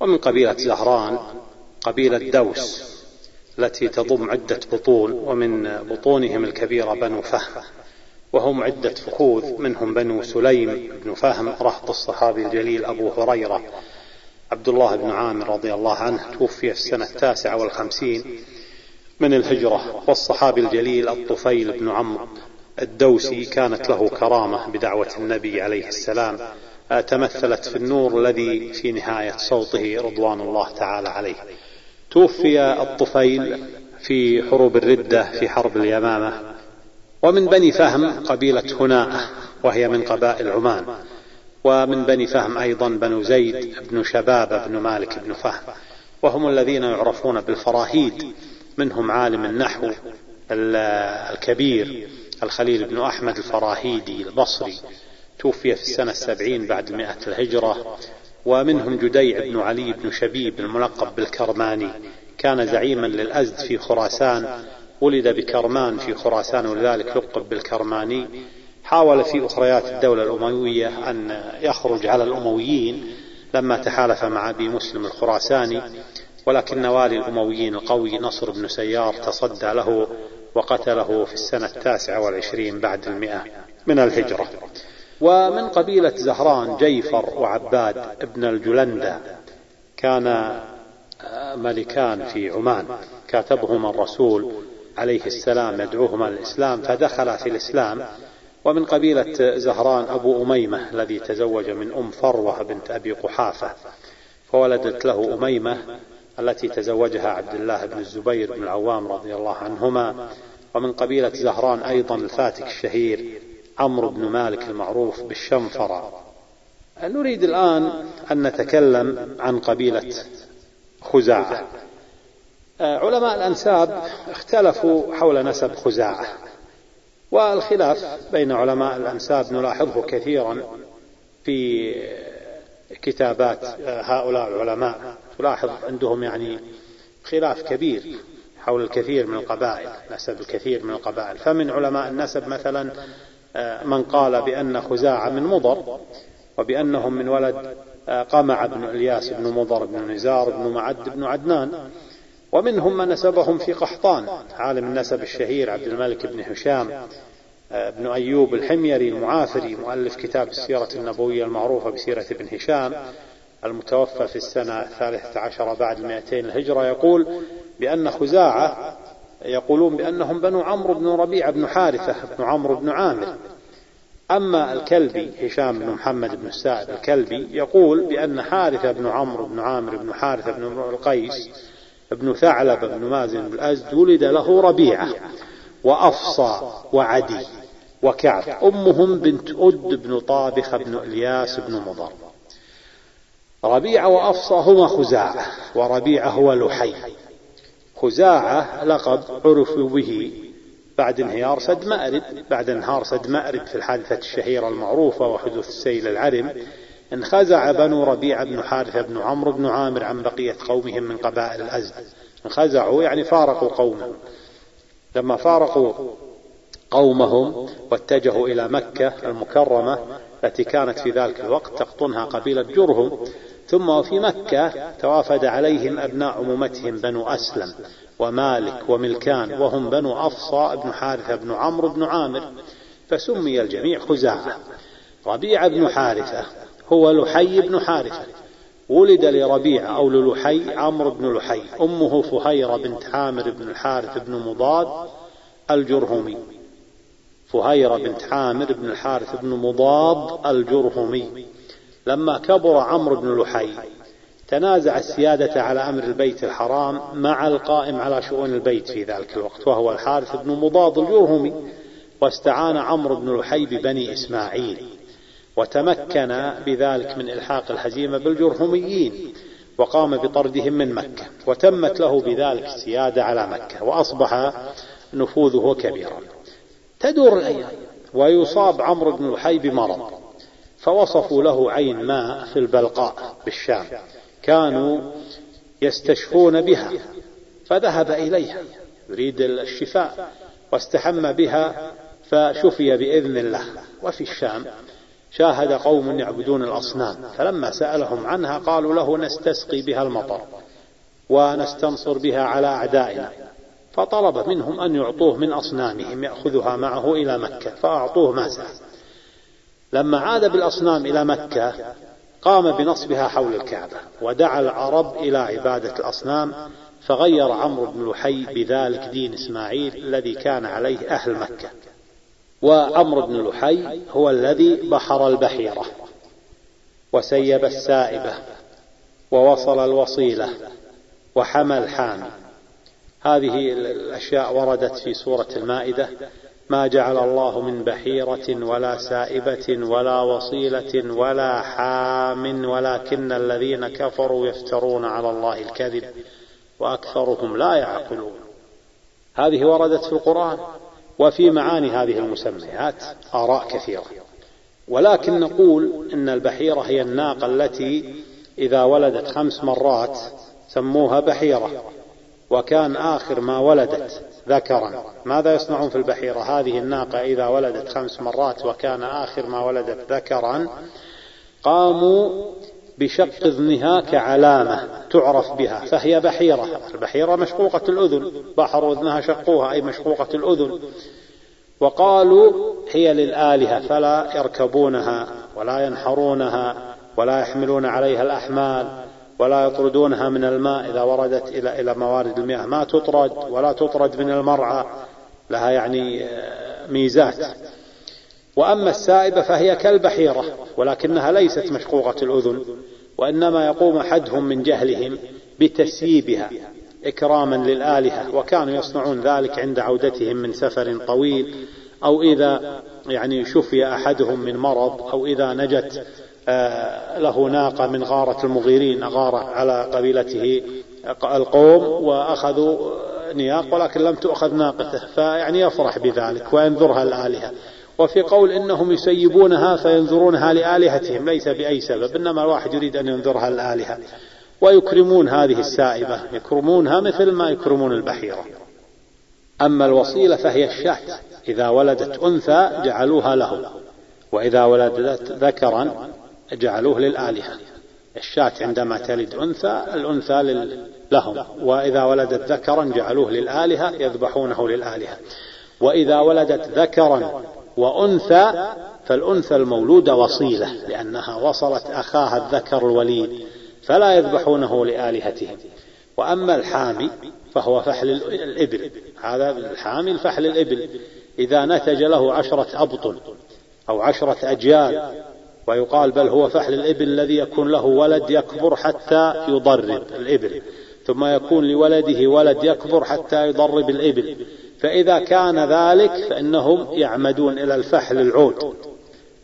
ومن قبيلة زهران قبيلة دوس. التي تضم عدة بطون ومن بطونهم الكبيرة بنو فهم وهم عدة فخوذ منهم بنو سليم بن فهم رهط الصحابي الجليل أبو هريرة عبد الله بن عامر رضي الله عنه توفي في السنة التاسعة والخمسين من الهجرة والصحابي الجليل الطفيل بن عمرو الدوسي كانت له كرامة بدعوة النبي عليه السلام تمثلت في النور الذي في نهاية صوته رضوان الله تعالى عليه. توفي الطفيل في حروب الردة في حرب اليمامة. ومن بني فهم قبيلة هناء وهي من قبائل عمان. ومن بني فهم أيضا بنو زيد بن شباب بن مالك بن فهم. وهم الذين يعرفون بالفراهيد. منهم عالم النحو الكبير الخليل بن أحمد الفراهيدي البصري. توفي في السنة السبعين بعد مئة الهجرة. ومنهم جديع بن علي بن شبيب الملقب بالكرماني. كان زعيما للأزد في خراسان ولد بكرمان في خراسان ولذلك لقب بالكرماني. حاول في أخريات الدولة الأموية أن يخرج على الأمويين لما تحالف مع أبي مسلم الخراساني. ولكن والي الأمويين القوي نصر بن سيار تصدى له وقتله في السنة التاسعة والعشرين بعد المئة من الهجرة. ومن قبيلة زهران جيفر وعباد ابن الجلندة. كان ملكان في عمان. كاتبهما الرسول عليه السلام يدعوهما للإسلام فدخلا في الإسلام. ومن قبيلة زهران أبو أميمة الذي تزوج من أم فروة بنت أبي قحافة. فولدت له أميمة التي تزوجها عبد الله بن الزبير بن العوام رضي الله عنهما. ومن قبيلة زهران أيضا الفاتك الشهير عمرو بن مالك المعروف بالشنفرة. نريد الآن أن نتكلم عن قبيلة خزاعة. علماء الأنساب اختلفوا حول نسب خزاعة والخلاف بين علماء الأنساب نلاحظه كثيرا في كتابات هؤلاء العلماء. تلاحظ عندهم يعني خلاف كبير حول الكثير من القبائل نسب الكثير من القبائل. فمن علماء النسب مثلا من قال بأن خزاعة من مضر وبأنهم من ولد قمع بن إلياس بن مضر بن نزار بن معد بن عدنان ومنهم من نسبهم في قحطان عالم النسب الشهير عبد الملك بن هشام بن أيوب الحميري المعافري مؤلف كتاب السيرة النبوية المعروفة بسيرة ابن هشام المتوفى في السنة الثالثة عشر بعد المئتين الهجرة يقول بأن خزاعة يقولون بأنهم بنو عمرو بن ربيعة بن حارثة بن عمرو بن عامر. أما الكلبي هشام بن محمد بن السائب الكلبي يقول بأن حارثة بن عمرو بن عامر بن حارثة بن القيس بن ثعلب بن مازن بن الأزد ولد له ربيعة وأفصى وعدي وكعب. أمهم بنت أد بن طابخ بن إلياس بن مضر. ربيعة وأفصى هما خزاعة وربيعة هو لحي. خزاعة لقب عرفوا به بعد انهيار سد مأرب. بعد انهار سد مأرب في الحادثة الشهيرة المعروفة وحدوث السيل العرم انخزع بنو ربيعة بن حارثة بن عمرو بن عامر عن بقية قومهم من قبائل الأزد انخزعوا يعني فارقوا قومهم. لما فارقوا قومهم واتجهوا إلى مكة المكرمة التي كانت في ذلك الوقت تقطنها قبيلة جرهم ثم وفي مكة توافد عليهم أبناء عمومتهم بنو أسلم ومالك وملكان وهم بنو أفصى بن حارثة بن عمرو بن عامر فسمي الجميع خزاعة. ربيعة بن حارثة هو لحي بن حارثة. ولد لربيعة أو للحي عمرو بن لحي أمه فهيرة بنت عامر بن الحارث بن مضاد الجرهمي. فهيرة بنت عامر بن الحارث بن مضاد الجرهمي. لما كبر عمرو بن لحي تنازع السيادة على أمر البيت الحرام مع القائم على شؤون البيت في ذلك الوقت وهو الحارث بن مضاد الجرهمي واستعان عمرو بن لحي ببني إسماعيل وتمكن بذلك من إلحاق الهزيمة بالجرهميين وقام بطردهم من مكة وتمت له بذلك السيادة على مكة وأصبح نفوذه كبيرا. تدور الأيام ويصاب عمرو بن لحي بمرض. فوصفوا له عين ماء في البلقاء بالشام. كانوا يستشفون بها. فذهب إليها. يريد الشفاء. واستحم بها فشفي بإذن الله. وفي الشام شاهد قوم يعبدون الأصنام. فلما سألهم عنها قالوا له نستسقي بها المطر ونستنصر بها على أعدائنا. فطلب منهم أن يعطوه من أصنامهم. يأخذها معه إلى مكة. فأعطوه ما سأل لما عاد بالأصنام إلى مكة قام بنصبها حول الكعبة ودعا العرب إلى عبادة الأصنام فغير عمرو بن لحي بذلك دين إسماعيل الذي كان عليه أهل مكة. وعمرو بن لحي هو الذي بحر البحيرة وسيب السائبة ووصل الوصيلة وحمى الحامي. هذه الأشياء وردت في سورة المائدة ما جعل الله من بحيرة ولا سائبة ولا وصيلة ولا حام ولكن الذين كفروا يفترون على الله الكذب وأكثرهم لا يعقلون. هذه وردت في القرآن وفي معاني هذه المسميات آراء كثيرة. ولكن نقول إن البحيرة هي الناقة التي إذا ولدت خمس مرات سموها بحيرة وكان آخر ما ولدت ذكرا. ماذا يصنعون في البحيرة؟ هذه الناقة إذا ولدت خمس مرات وكان آخر ما ولدت ذكرا قاموا بشق اذنها كعلامة تعرف بها فهي بحيرة. البحيرة مشقوقة الأذن بحر اذنها شقوها أي مشقوقة الأذن. وقالوا هي للآلهة فلا يركبونها ولا ينحرونها ولا يحملون عليها الأحمال. ولا يطردونها من الماء إذا وردت إلى إلى موارد المياه. ما تطرد ولا تطرد من المرعى لها يعني آه، ميزات. وأما السائبة فهي كالبحيرة ولكنها ليست مشقوقة الأذن وإنما يقوم أحدهم من جهلهم بتسييبها إكراما للآلهة وكانوا يصنعون ذلك عند عودتهم من سفر طويل أو إذا يعني شفي أحدهم من مرض أو إذا نجت له ناقة من غارة المغيرين أغار على قبيلته القوم وأخذوا نياق ولكن لم تؤخذ ناقته فيعني يفرح بذلك وينذرها الآلهة. وفي قول إنهم يسيبونها فينذرونها لآلهتهم ليس بأي سبب إنما الواحد يريد أن ينذرها الآلهة. ويكرمون هذه السائبة يكرمونها مثل ما يكرمون البحيرة. أما الوصيلة فهي الشاة إذا ولدت أنثى جعلوها له وإذا ولدت ذكرا جعلوه للآلهة. الشاة عندما تلد أنثى الأنثى لهم. وإذا ولدت ذكرا جعلوه للآلهة يذبحونه للآلهة. وإذا ولدت ذكرا وأنثى فالأنثى المولودة وصيلة لأنها وصلت أخاها الذكر الوليد فلا يذبحونه لآلهتهم. وأما الحامي فهو فحل الإبل. هذا الحامي الفحل الإبل. إذا نتج له عشرة أبطن أو عشرة أجيال ويقال بل هو فحل الإبل الذي يكون له ولد يكبر حتى يضرب الإبل. ثم يكون لولده ولد يكبر حتى يضرب الإبل. فإذا كان ذلك فإنهم يعمدون إلى الفحل العود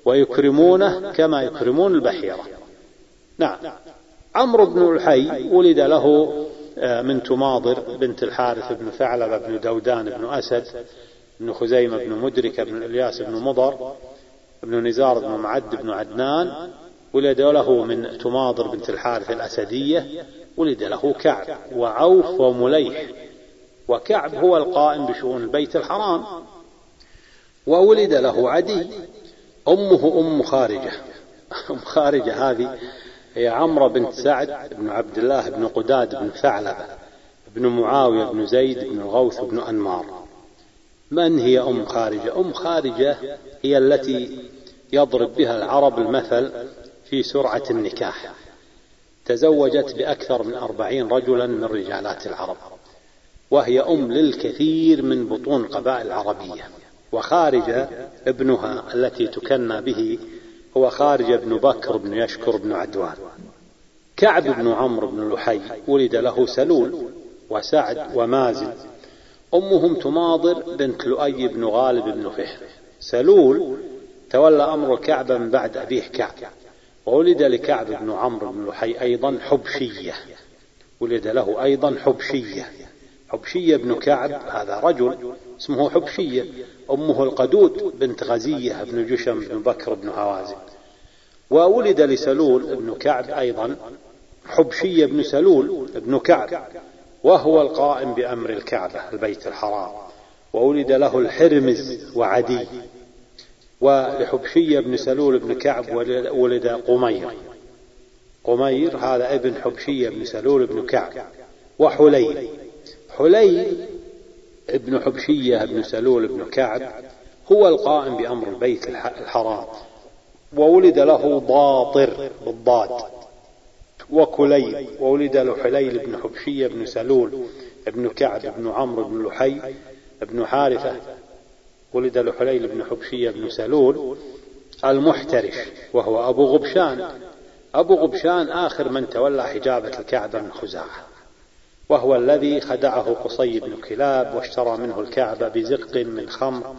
ويكرمونه كما يكرمون البحيرة. نعم. عمرو بن الحي ولد له آه، من تماضر بنت الحارث بن ثعلبة بن دودان بن أسد بن خزيمة بن مدركة بن إلياس بن مضر بن نزار بن معد بن عدنان ولد له من تماضر بنت الحارث الأسدية ولد له كعب وعوف ومليح. وكعب هو القائم بشؤون البيت الحرام. وولد له عدي أمه أم خارجة. (laughs) أم خارجة هذه هي عمرة بنت سعد بن عبد الله بن قداد بن ثعلبة بن معاوية بن زيد بن الغوث بن أنمار. من هي أم خارجة؟ أم خارجة هي التي يضرب بها العرب المثل في سرعة النكاح. تزوجت بأكثر من أربعين رجلا من رجالات العرب. وهي أم للكثير من بطون القبائل العربية. وخارجة ابنها التي تكنى به هو خارجة بن بكر بن يشكر بن عدوان. كعب بن عمرو بن لحي ولد له سلول وسعد ومازن. أمهم تماضر بنت لؤي بن غالب بن فهر. سلول تولى أمر الكعبة من بعد أبيه كعب. وولد لكعب بن عمرو بن لحي أيضا حبشية. ولد له أيضا حبشية. حبشية بن كعب هذا رجل اسمه حبشية. أمه القدود بنت غزية بن جشم بن بكر بن هوازن وولد لسلول بن كعب أيضا حبشية بن سلول بن كعب وهو القائم بأمر الكعبة البيت الحرام. وولد له الحرمز وعدي. ولحبشية بن سلول بن كعب ولد قمير. قمير هذا ابن حبشية بن سلول بن كعب. وحليل. حليل ابن حبشية بن سلول بن كعب هو القائم بأمر البيت الحرام. وولد له ضاطر بالضاد. وكليل. وولد له حليل بن حبشية بن سلول بن كعب بن عمرو بن لحي بن حارثة ولد له حليل بن حبشية بن سلول المحترش وهو أبو غبشان. أبو غبشان آخر من تولى حجابة الكعبة من خزاعة وهو الذي خدعه قصي بن كلاب واشترى منه الكعبة بزق من خمر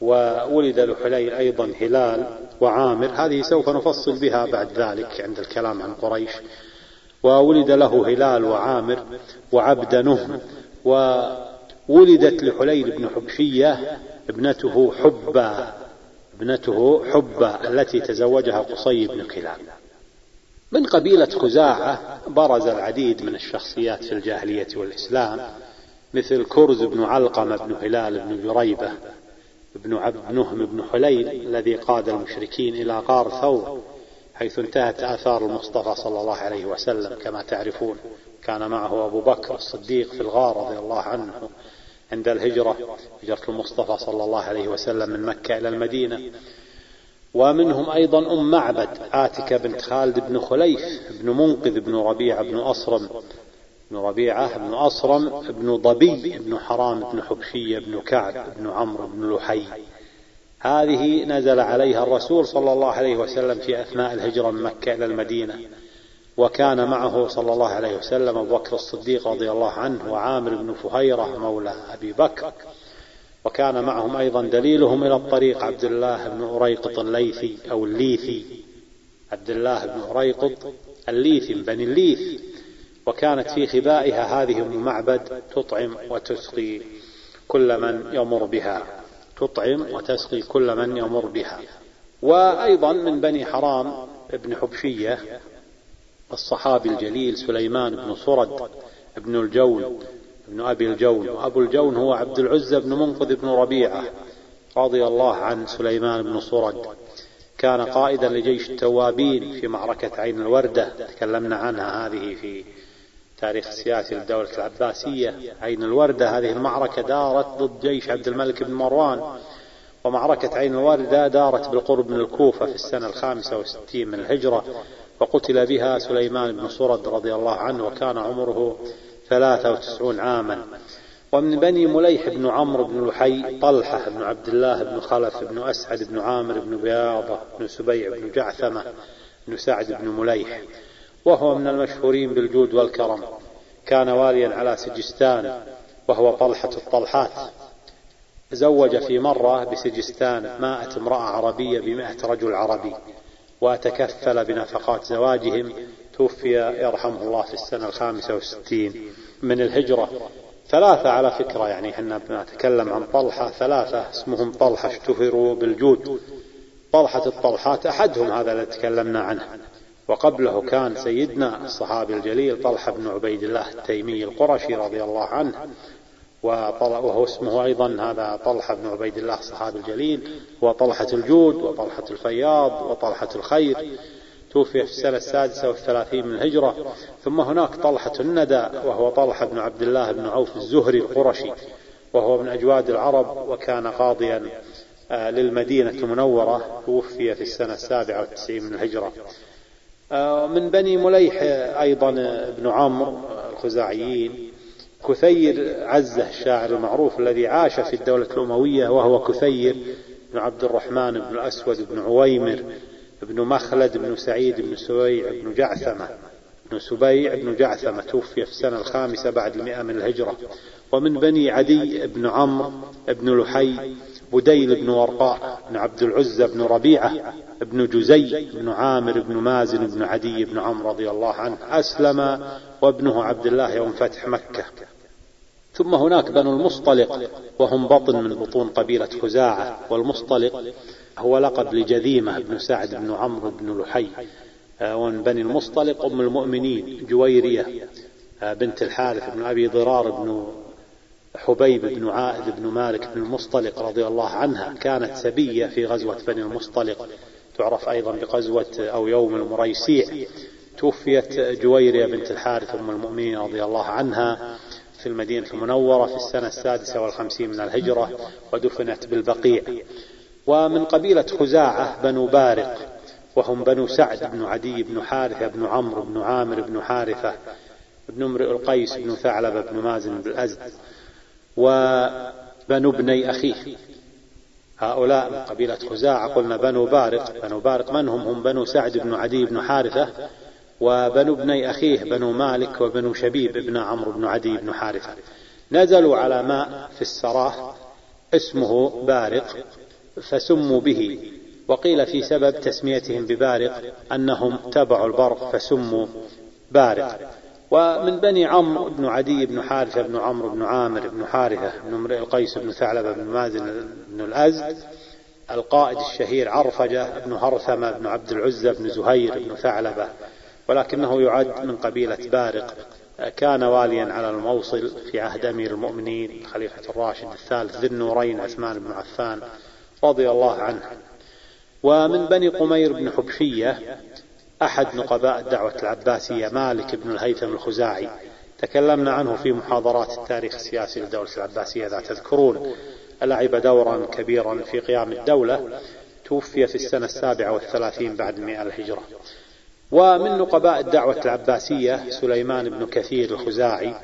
وولد لحليل أيضا هلال وعامر. هذه سوف نفصل بها بعد ذلك عند الكلام عن قريش. وولد له هلال وعامر وعبد نهم وولدت لحليل بن حبشية ابنته حبة ابنته حبة التي تزوجها قصي بن كلاب. من قبيلة خزاعة برز العديد من الشخصيات في الجاهلية والإسلام مثل كرز بن علقمة بن هلال بن جريبة بن عبد نهم بن حليل الذي قاد المشركين إلى غار ثور حيث انتهت آثار المصطفى صلى الله عليه وسلم. كما تعرفون كان معه أبو بكر الصديق في الغار رضي الله عنه عند الهجرة هجرة المصطفى صلى الله عليه وسلم من مكة إلى المدينة. ومنهم أيضا أم معبد عاتكة بنت خالد بن خليف بن منقذ بن ربيعة بن أصرم. بن ربيعة بن أصرم بن ضبي بن حرام بن حبشية بن كعب بن عمرو بن لحي. هذه نزل عليها الرسول صلى الله عليه وسلم في أثناء الهجرة من مكة إلى المدينة. وكان معه صلى الله عليه وسلم أبو بكر الصديق رضي الله عنه وعامر بن فهيرة مولى أبي بكر. وكان معهم أيضا دليلهم إلى الطريق عبد الله بن أريقط الليثي أو الليثي. عبد الله بن أريقط الليثي من بني الليث. وكانت في خبائها هذه أم معبد تطعم وتسقي كل من يمر بها. تطعم وتسقي كل من يمر بها. وأيضا من بني حرام ابن حبشية الصحابي الجليل سليمان بن صرد بن الجون بن أبي الجون. وأبو الجون هو عبد العزة بن منقذ بن ربيعة رضي الله عن سليمان بن صرد. كان قائدا لجيش التوابين في معركة عين الوردة. تكلمنا عنها هذه في تاريخ السياسي للدولة العباسية. عين الوردة هذه المعركة دارت ضد جيش عبد الملك بن مروان. ومعركة عين الواردة دارت بالقرب من الكوفة في السنة الخامسة والستين من الهجرة. وقتل بها سليمان بن صرد رضي الله عنه وكان عمره ثلاثة وتسعون عاما. ومن بني مليح بن عمرو بن لحي طلحة بن عبد الله بن خلف بن أسعد بن عامر بن بياضة بن سبيع بن جعثمة بن سعد بن مليح. وهو من المشهورين بالجود والكرم. كان واليا على سجستان وهو طلحة الطلحات. زوج في مرة بسجستان مائة امرأة عربية بمائة رجل عربي. وتكفل بنفقات زواجهم توفي يرحمه الله في السنة الخامسة والستين من الهجرة. ثلاثة على فكرة يعني إحنا بنتكلم عن طلحة ثلاثة اسمهم طلحة اشتهروا بالجود. طلحة الطلحات أحدهم هذا الذي تكلمنا عنه. وقبله كان سيدنا الصحابي الجليل طلحة بن عبيد الله التيمي القرشي رضي الله عنه. وهو اسمه أيضا هذا طلحة بن عبيد الله الصحابي الجليل وطلحة الجود وطلحة الفياض وطلحة الخير. توفي في السنة السادسة والثلاثين من الهجرة. ثم هناك طلحة الندى وهو طلحة بن عبد الله بن عوف الزهري القرشي وهو من أجواد العرب وكان قاضيا آه، للمدينة المنورة. توفي في السنة السابعة والتسعين من الهجرة. آه، من بني مليح أيضا ابن عمرو الخزاعيين. كثير عزة الشاعر المعروف الذي عاش في الدولة الأموية وهو كثير بن عبد الرحمن بن الأسود بن عويمر بن مخلد بن سعيد بن سبيع بن جعثمة. بن سبيع بن جعثمة توفي في السنة الخامسة بعد المئة من الهجرة. ومن بني عدي بن عمرو بن لحي بديل بن ورقاء بن عبد العزى بن ربيعة بن جزي بن عامر بن مازن بن عدي بن عمرو رضي الله عنه أسلم وابنه عبد الله يوم فتح مكة. ثم هناك بنو المصطلق وهم بطن من بطون قبيلة خزاعة والمصطلق هو لقب لجذيمة بن سعد بن عمرو بن لحي آه، ومن بني المصطلق أم المؤمنين جويرية آه، بنت الحارث بن أبي ضرار بن حبيب بن عائد بن مالك بن المصطلق رضي الله عنها كانت سبية في غزوة بني المصطلق. تعرف أيضا بغزوة أو يوم المريسيع توفيت جويرية بنت الحارث أم المؤمنين رضي الله عنها. في المدينة المنورة في السنة السادسة والخمسين من الهجرة ودفنت بالبقيع. ومن قبيلة خزاعة بنو بارق وهم بنو سعد بن عدي بن حارثة بن عمرو بن عامر بن حارثة بن امرئ القيس بن ثعلبة بن مازن بن الأزد وبنو ابني أخيه. هؤلاء من قبيلة خزاعة قلنا بنو بارق. بنو بارق من هم؟ هم بنو سعد بن عدي بن حارثة وبنو ابني أخيه بنو مالك وبنو شبيب ابن عمرو بن عدي بن حارثة. نزلوا على ماء في السراه اسمه بارق فسموا به. وقيل في سبب تسميتهم ببارق أنهم تبعوا البرق فسموا بارق. ومن بني عمرو بن عدي بن حارثة بن عمرو بن عامر بن حارثة بن امرئ القيس بن ثعلبة بن مازن بن الأزد القائد الشهير عرفجة بن هرثمة بن عبد العزة بن زهير بن ثعلبة ولكنه يعد من قبيلة بارق. كان واليا على الموصل في عهد أمير المؤمنين الخليفة الراشد الثالث ذي النورين عثمان بن عفان رضي الله عنه. ومن بني قمير بن حبشية أحد نقباء الدعوة العباسية مالك بن الهيثم الخزاعي. تكلمنا عنه في محاضرات التاريخ السياسي للدولة العباسية إذا تذكرون. لعب دورا كبيرا في قيام الدولة توفي في السنة السابعة والثلاثين بعد مئة الهجرة. ومن نقباء الدعوة العباسية سليمان بن كثير الخزاعي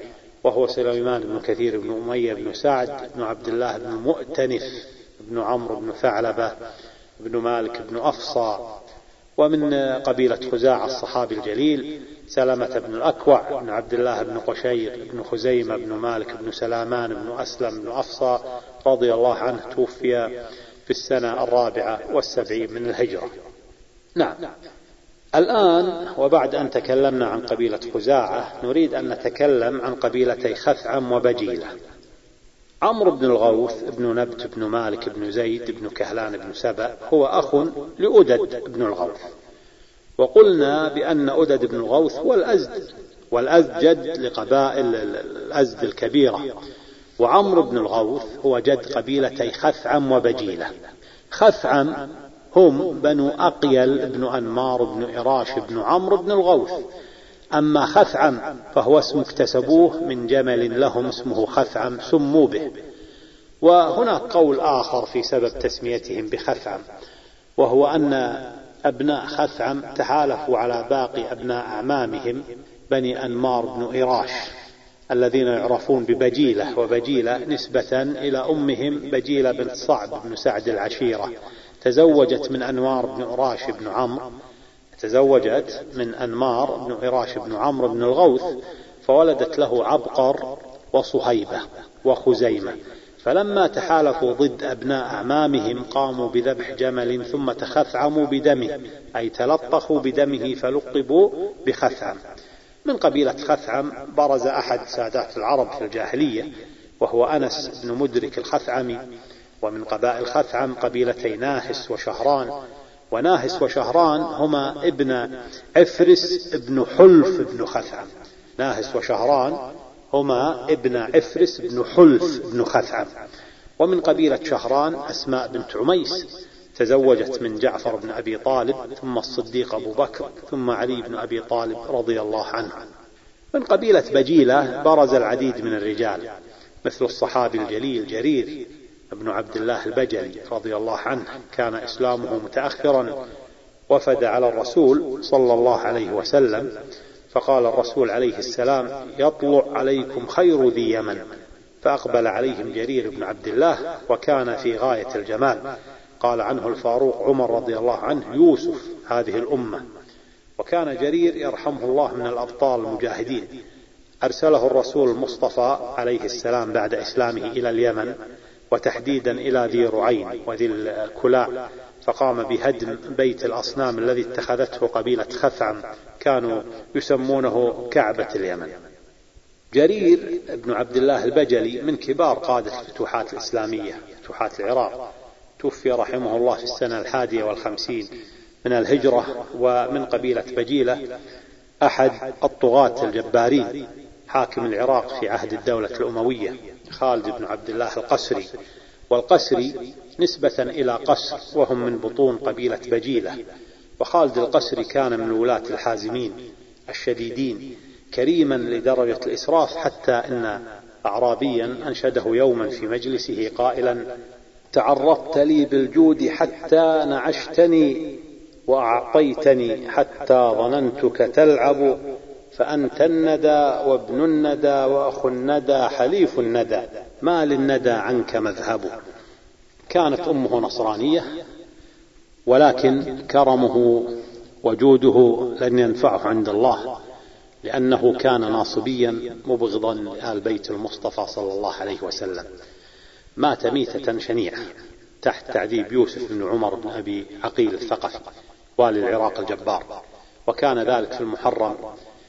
وهو سليمان بن كثير بن أمية بن سعد بن عبد الله بن مؤتنف بن عمرو بن ثعلبة بن مالك بن أفصى. ومن قبيلة خزاعة الصحابي الجليل سلمة بن الأكوع بن عبد الله بن قشير بن خزيمة بن مالك بن سلامان بن أسلم بن أفصى رضي الله عنه توفي في السنة الرابعة والسبعين من الهجرة. نعم. الآن وبعد أن تكلمنا عن قبيلة خزاعة نريد أن نتكلم عن قبيلتي خثعم وبجيلة. عمرو بن الغوث بن نبت بن مالك بن زيد بن كهلان بن سبأ هو أخ لأدد بن الغوث. وقلنا بأن أدد بن الغوث هو الأزد والأزد جد لقبائل الأزد الكبيرة. وعمرو بن الغوث هو جد قبيلتي خثعم وبجيلة. خثعم هم بنو أقيل بن أنمار بن إراش بن عمرو بن الغوث. أما خثعم فهو اسم اكتسبوه من جمل لهم اسمه خثعم سموا به. وهناك قول آخر في سبب تسميتهم بخثعم وهو أن أبناء خثعم تحالفوا على باقي أبناء أعمامهم بني أنمار بن إراش الذين يعرفون ببجيلة وبجيلة نسبة إلى أمهم بجيلة بنت صعب بن سعد العشيرة. تزوجت من أنوار بن إراش بن عمرو تزوجت من أنمار بن إراش بن عمرو بن الغوث فولدت له عبقر وصهيبة وخزيمة. فلما تحالفوا ضد أبناء أعمامهم قاموا بذبح جمل ثم تخثعموا بدمه أي تلطخوا بدمه فلقبوا بخثعم. من قبيلة خثعم برز أحد سادات العرب في الجاهلية وهو أنس بن مدرك الخثعمي. ومن قبائل خثعم قبيلتي ناهس وشهران. وناهس وشهران هما ابن عفرس بن حلف بن خثعم. ناهس وشهران هما ابن عفرس بن حلف بن خثعم. ومن قبيلة شهران أسماء بنت عميس. تزوجت من جعفر بن أبي طالب ثم الصديق أبو بكر ثم علي بن أبي طالب رضي الله عنه. من قبيلة بجيلة برز العديد من الرجال مثل الصحابي الجليل جرير بن عبد الله البجلي رضي الله عنه كان إسلامه متأخرا وفد على الرسول صلى الله عليه وسلم فقال الرسول عليه السلام يطلع عليكم خير ذي يمن. فأقبل عليهم جرير بن عبد الله وكان في غاية الجمال. قال عنه الفاروق عمر رضي الله عنه يوسف هذه الأمة. وكان جرير يرحمه الله من الأبطال المجاهدين. أرسله الرسول المصطفى عليه السلام بعد إسلامه إلى اليمن. وتحديدا إلى ذي رعين وذي الكلاع فقام بهدم بيت الأصنام الذي اتخذته قبيلة خثعم كانوا يسمونه كعبة اليمن. جرير بن عبد الله البجلي من كبار قادة الفتوحات الإسلامية فتوحات العراق توفي رحمه الله في السنة الحادية والخمسين من الهجرة ومن قبيلة بجيلة أحد الطغاة الجبارين. حاكم العراق في عهد الدولة الأموية خالد بن عبد الله القسري. والقسري نسبة إلى قسر وهم من بطون قبيلة بجيلة. وخالد القسري كان من ولاة الحازمين الشديدين كريما لدرجة الإسراف حتى إن أعرابيا أنشده يوما في مجلسه قائلا تعرضت لي بالجود حتى نعشتني وأعطيتني حتى ظننتك تلعب فأنت الندى وابن الندى وأخو الندى حليف الندى. ما للندى عنك مذهب. كانت أمه نصرانية ولكن كرمه وجوده لن ينفعه عند الله لأنه كان ناصبيا مبغضا لآل بيت المصطفى صلى الله عليه وسلم. مات ميتة شنيعة تحت تعذيب يوسف بن عمر بن أبي عقيل الثقفي والي العراق الجبار. وكان ذلك في المحرم.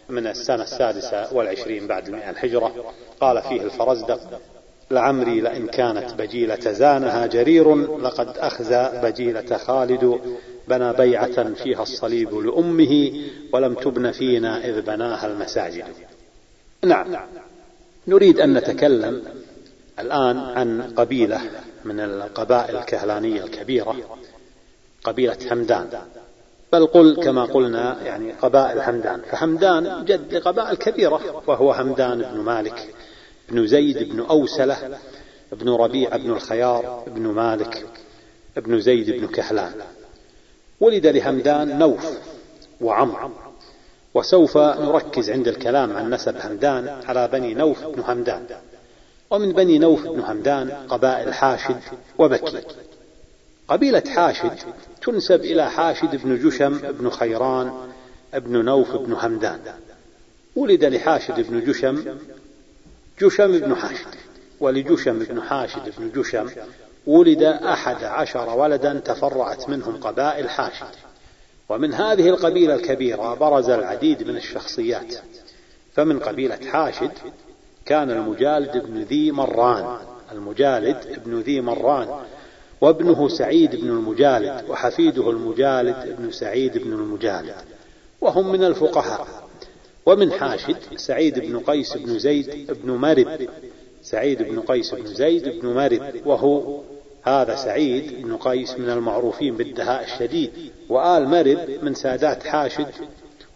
من السنة السادسة والعشرين بعد المئة الحجرة قال فيه الفرزدق لعمري لئن كانت بجيلة زانها جرير لقد أخزى بجيلة خالد بنى بيعة فيها الصليب لأمه ولم تبن فينا إذ بناها المساجد. نعم نريد أن نتكلم الآن عن قبيلة من القبائل الكهلانية الكبيرة قبيلة همدان. بل قل كما قلنا يعني قبائل همدان فهمدان جد لقبائل كبيرة وهو همدان بن مالك بن زيد بن أوسلة بن ربيع بن الخيار بن مالك بن زيد بن كهلان ولد لهمدان نوف وعمر. وسوف نركز عند الكلام عن نسب همدان على بني نوف بن همدان ومن بني نوف بن همدان قبائل حاشد وبكي. قبيلة حاشد تنسب إلى حاشد بن جشم بن خيران بن نوف بن همدان. ولد لحاشد بن جشم جشم بن حاشد. ولجشم بن حاشد بن جشم ولد أحد عشر ولدا تفرعت منهم قبائل حاشد. ومن هذه القبيلة الكبيرة برز العديد من الشخصيات. فمن قبيلة حاشد كان المجالد بن ذي مران. المجالد بن ذي مران وابنه سعيد بن المجالد وحفيده المجالد بن سعيد بن المجالد وهم من الفقهاء. ومن حاشد سعيد بن قيس بن زيد بن مرد سعيد بن قيس بن زيد بن مرد وهو هذا سعيد بن قيس من المعروفين بالدهاء الشديد وآل مرد من سادات حاشد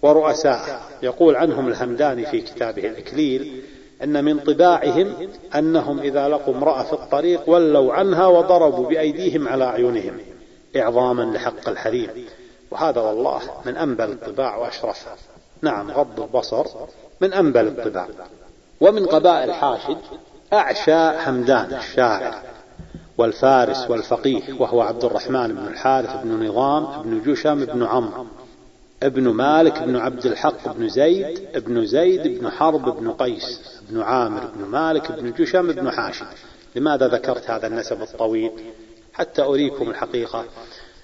ورؤساء. يقول عنهم الهمداني في كتابه الإكليل أن من طباعهم أنهم إذا لقوا امرأة في الطريق ولوا عنها وضربوا بأيديهم على أعينهم إعظاما لحق الحريم. وهذا والله من أنبل الطباع وأشرفها نعم غض البصر من أنبل الطباع. ومن قبائل حاشد أعشى حمدان الشاعر والفارس والفقيه وهو عبد الرحمن بن الحارث بن نظام بن جشم بن عمرو ابن مالك بن عبد الحق بن زيد بن زيد بن حرب بن قيس. بن عامر بن مالك بن جشم بن حاشد لماذا ذكرت هذا النسب الطويل؟ حتى أريكم الحقيقة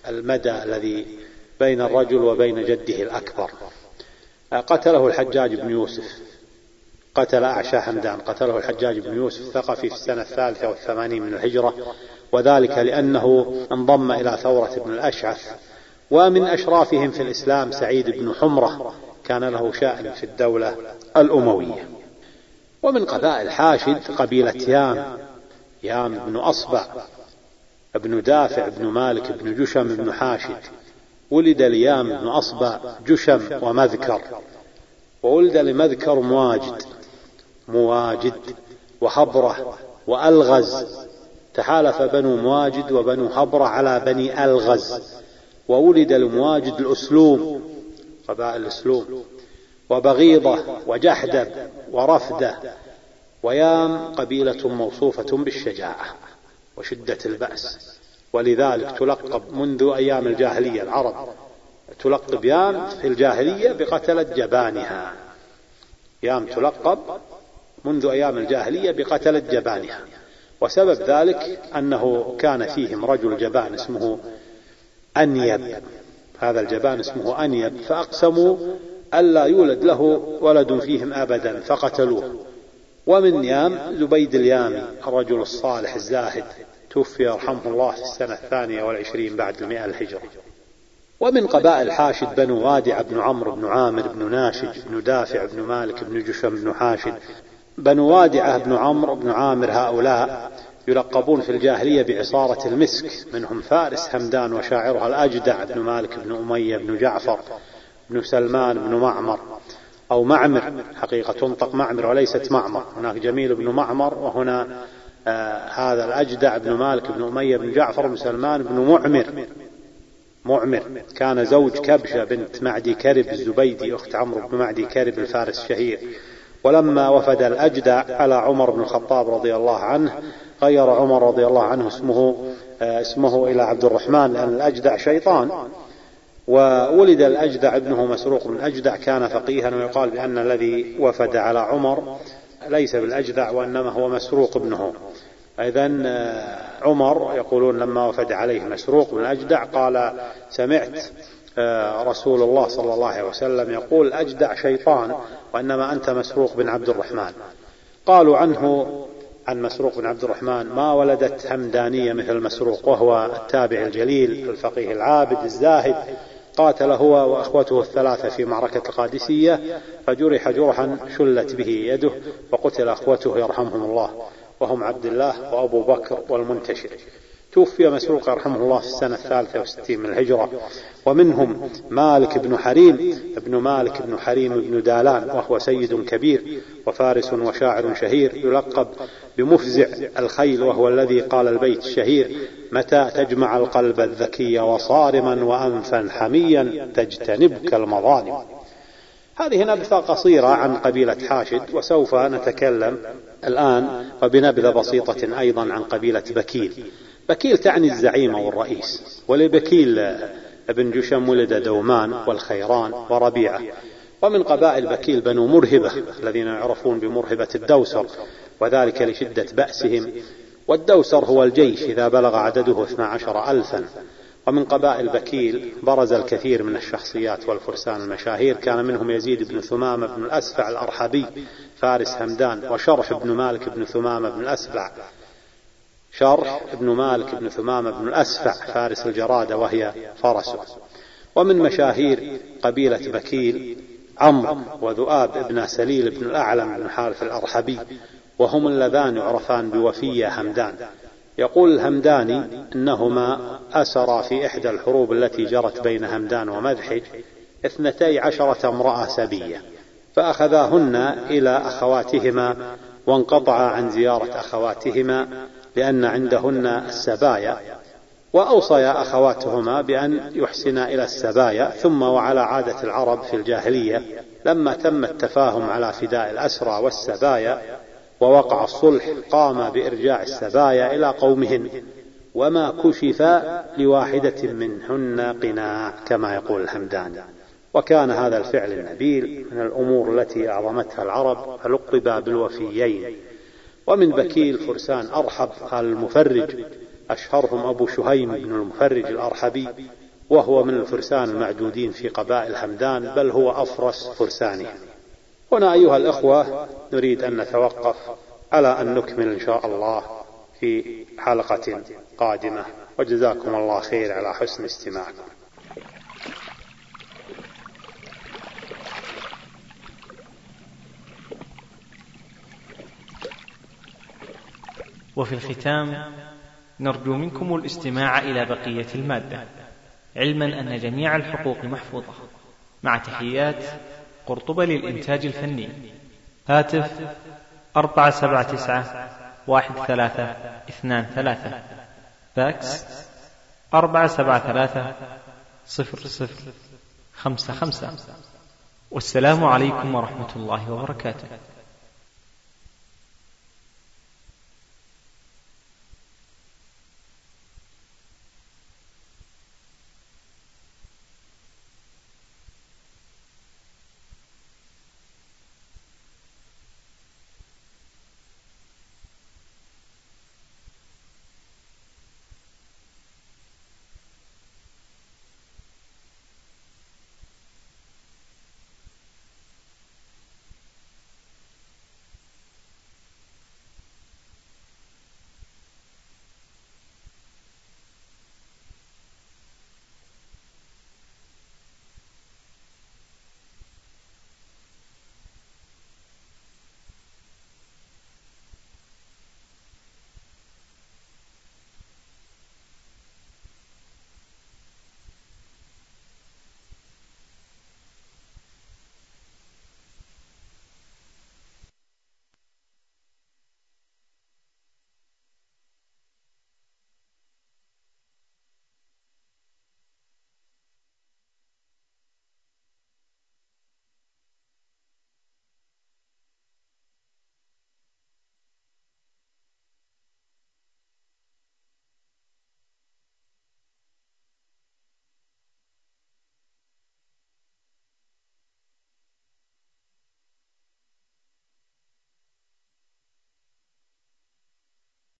المدى الذي بين الرجل وبين جده الأكبر. قتله الحجاج بن يوسف. قتل أعشى حمدان. قتله الحجاج بن يوسف الثقفي في السنة الثالثة والثمانين من الهجرة وذلك لأنه انضم إلى ثورة ابن الأشعث. ومن أشرافهم في الإسلام سعيد بن حمرة كان له شأن في الدولة الأموية. ومن قبائل حاشد قبيلة يام يام بن أصبع ابن دافع بن مالك بن جشم بن حاشد. ولد ليام بن أصبع جشم ومذكر. وولد لمذكر مواجد مواجد وهبرة وألغز. تحالف بنو مواجد وبنو هبرة على بني ألغز. وولد لمواجد الأسلوم قبائل الأسلوم وبغيضة وجحدب ورفدة. ويام قبيلة موصوفة بالشجاعة وشدة البأس. ولذلك تلقب منذ أيام الجاهلية العرب تلقب يام في الجاهلية بقتلة جبانها. يام تلقب منذ أيام الجاهلية بقتلة جبانها. وسبب ذلك أنه كان فيهم رجل جبان اسمه أنيب. هذا الجبان اسمه أنيب فأقسموا ألا يولد له ولد فيهم أبدا فقتلوه. ومن يام زبيد اليامي الرجل الصالح الزاهد توفي رحمه الله في السنة الثانية والعشرين بعد المئة الهجرة. ومن قبائل حاشد بنو وادع بن عمرو بن عامر بن ناشج بن دافع بن مالك بن جشم بن حاشد. بنو وادعة بن عمرو بن عامر هؤلاء يلقبون في الجاهلية بعصارة المسك منهم فارس همدان وشاعرها الأجدع بن مالك بن أمية بن جعفر. بن سلمان بن معمر أو معمر حقيقة تنطق معمر وليست معمر. هناك جميل بن معمر وهنا آه هذا الأجدع بن مالك بن أمية بن جعفر بن سلمان بن معمر. معمر كان زوج كبشة بنت معدي كرب الزبيدي أخت عمرو بن معدي كرب الفارس الشهير. ولما وفد الأجدع على عمر بن الخطاب رضي الله عنه غير عمر رضي الله عنه اسمه آه، اسمه إلى عبد الرحمن لأن الأجدع شيطان. وولد الأجدع ابنه مسروق بن الأجدع كان فقيها ويقال بأن الذي وفد على عمر ليس بالأجدع وإنما هو مسروق ابنه. إذا آه، عمر يقولون لما وفد عليه مسروق بن الأجدع قال سمعت آه، رسول الله صلى الله عليه وسلم يقول أجدع شيطان وإنما أنت مسروق بن عبد الرحمن. قالوا عنه عن مسروق بن عبد الرحمن ما ولدت همدانية مثل مسروق وهو التابع الجليل الفقيه العابد الزاهد قاتل هو وأخوته الثلاثة في معركة القادسية فجرح جرحا شلت به يده وقتل أخوته يرحمهم الله وهم عبد الله وأبو بكر والمنتشر. توفي مسروق رحمه الله في السنة الثالثة وستين من الهجرة. ومنهم مالك بن حريم ابن مالك بن حريم بن دالان وهو سيد كبير وفارس وشاعر شهير يلقب بمفزع الخيل وهو الذي قال البيت الشهير متى تجمع القلب الذكي وصارما وأنفا حميا تجتنبك المظالم. هذه نبذة قصيرة عن قبيلة حاشد وسوف نتكلم الآن وبنبذة بسيطة أيضا عن قبيلة بكيل. بكيل تعني الزعيم أو الرئيس. ولبكيل ابن جشم ولد دومان والخيران وربيعة. ومن قبائل بكيل بنو مرهبة الذين يعرفون بمرهبة الدوسر وذلك لشدة بأسهم. والدوسر هو الجيش إذا بلغ عدده اثنا عشر ألفا. ومن قبائل بكيل برز الكثير من الشخصيات والفرسان المشاهير. كان منهم يزيد بن ثمامة بن الأسفع الأرحبي فارس همدان وشرح بن مالك بن ثمامة بن الأسفع. شرح بن مالك بن ثمامة بن الأسفع فارس الجرادة وهي فرسه. ومن مشاهير قبيلة بكيل عمرو وذؤاب بن سليل بن الأعلم بن حارث الأرحبي وهم اللذان يعرفان بوفية همدان. يقول الهمداني إنهما أسرا في إحدى الحروب التي جرت بين همدان ومذحج اثنتي عشرة امرأة سبية فأخذاهن إلى أخواتهما وانقطع عن زيارة أخواتهما لأن عندهن السبايا وأوصيا أخواتهما بأن يحسنا إلى السبايا ثم وعلى عادة العرب في الجاهلية لما تم التفاهم على فداء الأسرى والسبايا ووقع الصلح قام بإرجاع السبايا إلى قومهن وما كشف لواحدة منهن قناع كما يقول الهمدان. وكان هذا الفعل النبيل من الأمور التي أعظمتها العرب فلقبا بالوفيين. ومن بكيل فرسان أرحب قال المفرج. أشهرهم أبو شهيم بن المفرج الأرحبي وهو من الفرسان المعدودين في قبائل همدان بل هو أفرس فرسانهم هنا أيها الأخوة نريد أن نتوقف على أن نكمل إن شاء الله في حلقة قادمة. وجزاكم الله خير على حسن استماعكم. وفي الختام نرجو منكم الاستماع إلى بقية المادة. علما أن جميع الحقوق محفوظة. مع تحيات قرطبة للإنتاج الفني. هاتف أربعة سبعة تسعة واحد ثلاثة اثنان ثلاثة. فاكس أربعة سبعة ثلاثة صفر صفر خمسة خمسة. والسلام عليكم ورحمة الله وبركاته.